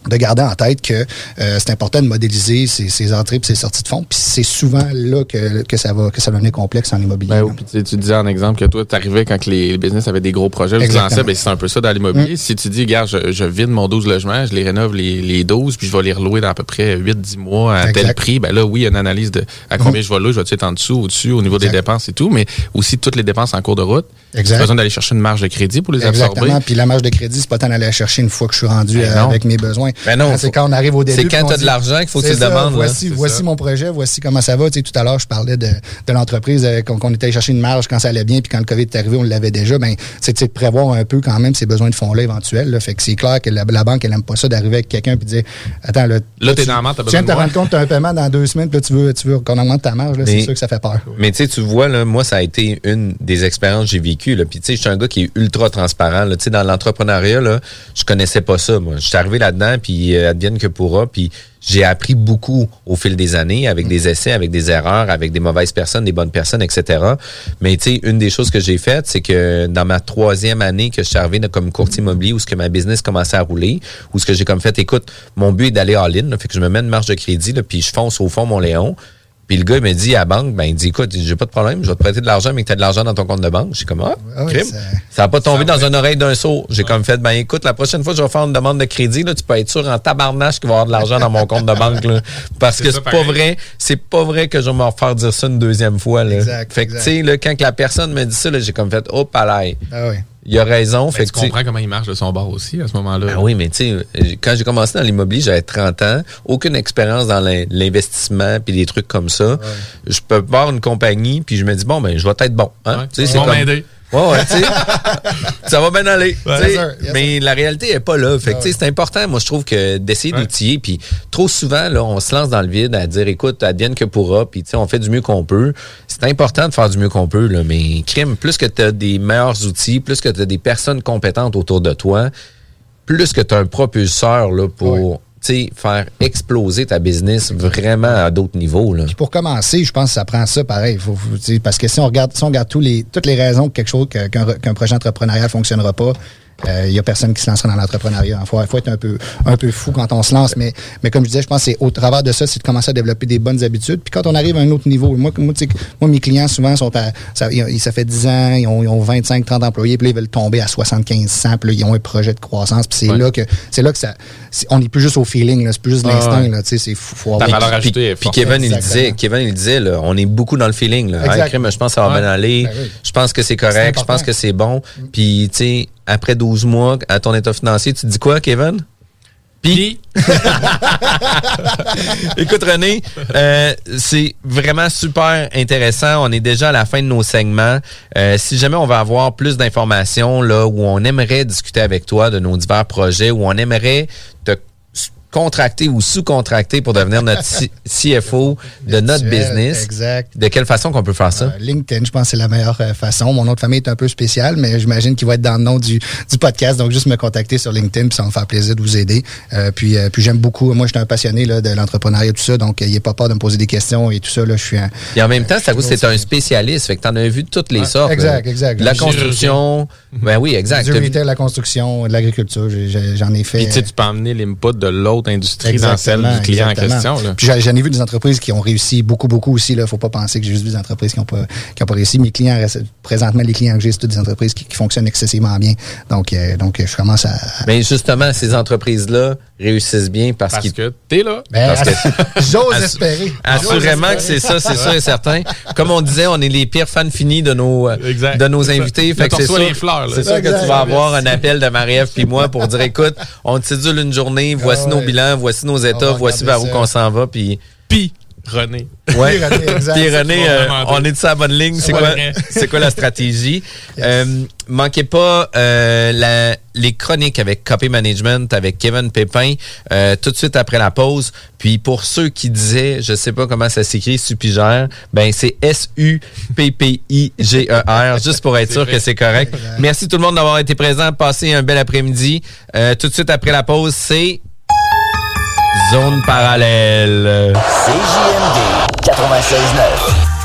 garder en tête que euh, c'est important de modéliser ses, entrées et ses sorties de fonds. Puis c'est souvent là que, que ça va que ça va devenir complexe en immobilier. Ben, puis tu, disais en exemple que toi, tu arrivais quand les business avaient des gros projets, tu lançais, ben, c'est un peu ça dans l'immobilier. Mm. Si tu dis, regarde, je, je, vide mon 12 logements, je les rénove les, les 12, puis je vais les relouer dans à peu près 8-10 mois à tel prix, ben là, oui, il y a une analyse de à combien mm. je vais louer, je vais être en dessous, au-dessus, au niveau des dépenses et tout, mais aussi toutes les dépenses en cours de route. Exact. besoin d'aller chercher une marge de crédit pour les Exactement. Puis la marge de crédit, c'est pas tant d'aller chercher une fois que je suis rendu ben avec mes besoins Non. C'est quand on arrive au début. C'est quand tu as de l'argent qu'il faut que tu ça, demandes. Voici, voici mon projet, voici comment ça va. Tu sais, tout à l'heure, je parlais de, de l'entreprise, euh, qu'on était allé chercher une marge quand ça allait bien, puis quand le COVID est arrivé, on l'avait déjà. Ben, c'est de prévoir un peu quand même ses besoins de fonds-là éventuels. Là. Fait que c'est clair que la, banque, elle aime pas ça d'arriver avec quelqu'un et de dire Attends, là, là, t'es dans la Tu viens de te rendre compte que tu as un paiement dans deux semaines, puis là, tu veux, tu veux qu'on augmente ta marge. C'est sûr que ça fait peur. Mais tu sais, tu vois, là, moi, ça a été une des expériences que j'ai vécues. Puis tu sais, je suis un gars qui est ultra transparent. Dans l'entrepreneuriat, je connaissais pas ça. Moi, je suis arrivé là-dedans, puis euh, advienne que pourra, puis j'ai appris beaucoup au fil des années, avec des essais, avec des erreurs, avec des mauvaises personnes, des bonnes personnes, etc. Mais tu sais, une des choses que j'ai faites, c'est que dans ma troisième année que je suis arrivé comme courtier immobilier, où ce que ma business commençait à rouler, où ce que j'ai comme fait, écoute, mon but est d'aller all-in, fait que je me mets une marge de crédit, là, puis je fonce au fond mon Léon. Puis le gars, il me dit à la banque, ben, il dit, écoute, j'ai pas de problème, je vais te prêter de l'argent, mais que tu as de l'argent dans ton compte de banque. J'ai comme, ah, ah crime. ça n'a pas tombé dans une oreille d'un saut. J'ai comme fait, ben, écoute, la prochaine fois que je vais faire une demande de crédit, là, tu peux être sûr en tabarnache qu'il va y avoir de l'argent dans mon compte de banque, là. Parce que c'est pas vrai, c'est pas vrai que je vais me refaire dire ça une deuxième fois, là. Exact, fait que, tu sais, quand la personne me dit ça, j'ai comme fait, oh, palais. Ah oui il a raison. fait tu comprends comment il marche de son bord aussi à ce moment-là. Ben oui, mais tu sais, quand j'ai commencé dans l'immobilier, j'avais 30 ans, aucune expérience dans l'investissement puis des trucs comme ça. Je peux voir une compagnie puis je me dis bon ben je vais être bon. Hein? Ouais. c'est comme... m'aider. Ouais, ouais, tu sais. ça va bien aller. mais la réalité est pas là. Fait que, c'est important, moi, je trouve, que d'essayer d'outiller. Puis trop souvent, là, on se lance dans le vide à dire, écoute, advienne que pourra. Puis, on fait du mieux qu'on peut. C'est important de faire du mieux qu'on peut, là. Mais, crime, plus que tu as des meilleurs outils, plus que tu as des personnes compétentes autour de toi, plus que tu as un propulseur, là, pour faire exploser ta business vraiment à d'autres niveaux. Là. pour commencer, je pense que ça prend ça pareil. Parce que si on regarde, si on regarde les, toutes les raisons que quelque chose qu'un projet entrepreneurial fonctionnera pas, il euh, n'y a personne qui se lancera dans l'entrepreneuriat. Il faut, faut, être un peu, un peu fou quand on se lance. Mais, mais comme je disais, je pense que c'est au travers de ça, c'est de commencer à développer des bonnes habitudes. Puis quand on arrive à un autre niveau, moi, moi, moi mes clients, souvent, sont à, ça, ça fait 10 ans, ils ont, ils ont 25, 30 employés, puis là, ils veulent tomber à 75, 100, puis là, ils ont un projet de croissance. Puis c'est là que c'est là que ça. on n'est plus juste au feeling, c'est plus juste l'instinct. Là, c'est faut, avoir. valeur ajoutée puis, Kevin, il disait, Kevin, il disait, là, on est beaucoup dans le feeling. Là. je pense que ça va bien aller. Ben je pense que c'est correct. Je pense que c'est bon. Puis, tu sais, après 12 mois à ton état financier, tu dis quoi, Kevin? Puis, écoute René, euh, c'est vraiment super intéressant. On est déjà à la fin de nos segments. Euh, si jamais on va avoir plus d'informations là où on aimerait discuter avec toi de nos divers projets, où on aimerait contracté ou sous-contracté pour devenir notre CFO de notre business. Exact. De quelle façon qu'on peut faire ça? Euh, LinkedIn, je pense que c'est la meilleure euh, façon. Mon nom de famille est un peu spécial, mais j'imagine qu'il va être dans le nom du, du podcast. Donc, juste me contacter sur LinkedIn, puis ça va me faire plaisir de vous aider. Euh, puis, puis j'aime beaucoup. Moi, je suis un passionné là, de l'entrepreneuriat et tout ça, donc il a pas peur de me poser des questions et tout ça. Là, je suis un, et en même temps, ça vous, c'est un spécialiste. Fait que tu en as vu toutes les sortes. Exact, exact. La construction. Ben oui, exact. Du retail, la construction, de l'agriculture, j'en ai fait. Puis tu peux emmener l'input de l'autre industrie dans celle du client en question. Puis j'en ai vu des entreprises qui ont réussi beaucoup, beaucoup aussi. Il ne faut pas penser que j'ai juste vu des entreprises qui n'ont pas, qui ont pas réussi. Mes clients, présentement, les clients que j'ai, c'est toutes des entreprises qui, fonctionnent excessivement bien. Donc, euh, donc je commence à. Mais justement, ces entreprises-là réussissent bien parce, parce que t'es là. Ben, J'ose espérer. Assurément que c'est ça, c'est sûr et certain. Comme on disait, on est les pires fans finis de nos, euh, de nos invités. Fait que c'est sûr, c'est sûr que tu vas avoir un appel de Marie-Ève puis moi pour dire, écoute, on te sédule une journée, voici ah nos voici nos états, voici vers où qu'on s'en va, puis... Puis, René. Ouais. Puis René, euh, on est de sa bonne ligne. C'est quoi, c'est quoi la stratégie? Euh, manquez pas euh, la, les chroniques avec Copy Management avec Kevin Pépin tout de suite après la pause. Puis pour ceux qui disaient, je sais pas comment ça s'écrit, Supigère, ben c'est S-U-P-P-I-G-E-R, juste pour être sûr que c'est correct. Merci tout le monde d'avoir été présent. Passez un bel après-midi. tout de suite après la pause, c'est Zone parallèle. CJMD 96.9.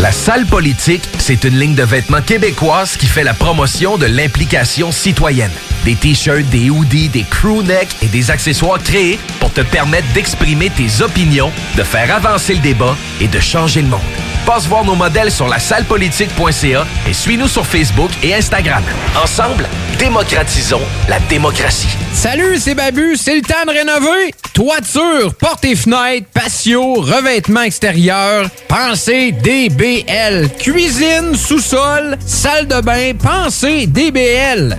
La salle politique, c'est une ligne de vêtements québécoise qui fait la promotion de l'implication citoyenne. Des t-shirts, des hoodies, des crew necks et des accessoires créés pour te permettre d'exprimer tes opinions, de faire avancer le débat et de changer le monde. Passe voir nos modèles sur la sallepolitique.ca et suis-nous sur Facebook et Instagram. Ensemble, démocratisons la démocratie. Salut, c'est Babu, c'est le temps de rénover. Toiture, portes et fenêtres, patio, revêtement extérieur, pensez DBL. Cuisine, sous-sol, salle de bain, pensez DBL.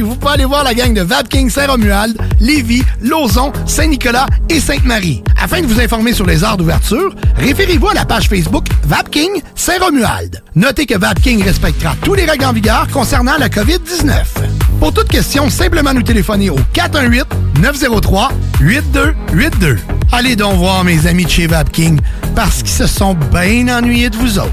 vous pouvez aller voir la gang de Vapking Saint-Romuald, Lévis, Lauson, Saint-Nicolas et Sainte-Marie. Afin de vous informer sur les heures d'ouverture, référez-vous à la page Facebook Vapking Saint-Romuald. Notez que Vapking respectera tous les règles en vigueur concernant la COVID-19. Pour toute question, simplement nous téléphoner au 418-903-8282. Allez donc voir mes amis de chez Vapking parce qu'ils se sont bien ennuyés de vous autres.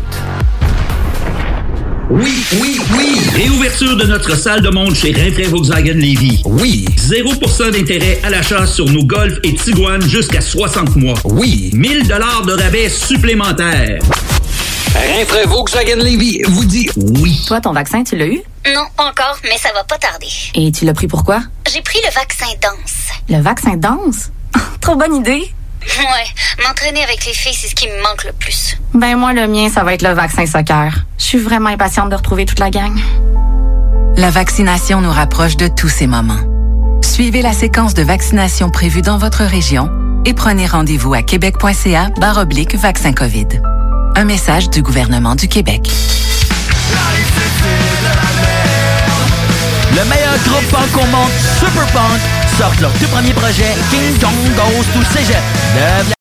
Oui, oui, oui! Réouverture de notre salle de monde chez Rinfrae Volkswagen Levy. Oui! 0% d'intérêt à l'achat sur nos Golf et Tiguan jusqu'à 60 mois. Oui! 1000 dollars de rabais supplémentaires. Rinfrae Volkswagen Levy vous dit oui. Toi, ton vaccin, tu l'as eu? Non, pas encore, mais ça va pas tarder. Et tu l'as pris pourquoi? J'ai pris le vaccin danse. Le vaccin danse? Trop bonne idée! Ouais, m'entraîner avec les filles, c'est ce qui me manque le plus. Ben moi, le mien, ça va être le vaccin soccer. Je suis vraiment impatiente de retrouver toute la gang. La vaccination nous rapproche de tous ces moments. Suivez la séquence de vaccination prévue dans votre région et prenez rendez-vous à québec.ca oblique vaccin COVID. Un message du gouvernement du Québec. Le meilleur groupe punk au monde, Super Punk, sortent leur tout premier projet, King Kong Goes to Cégep.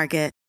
Market.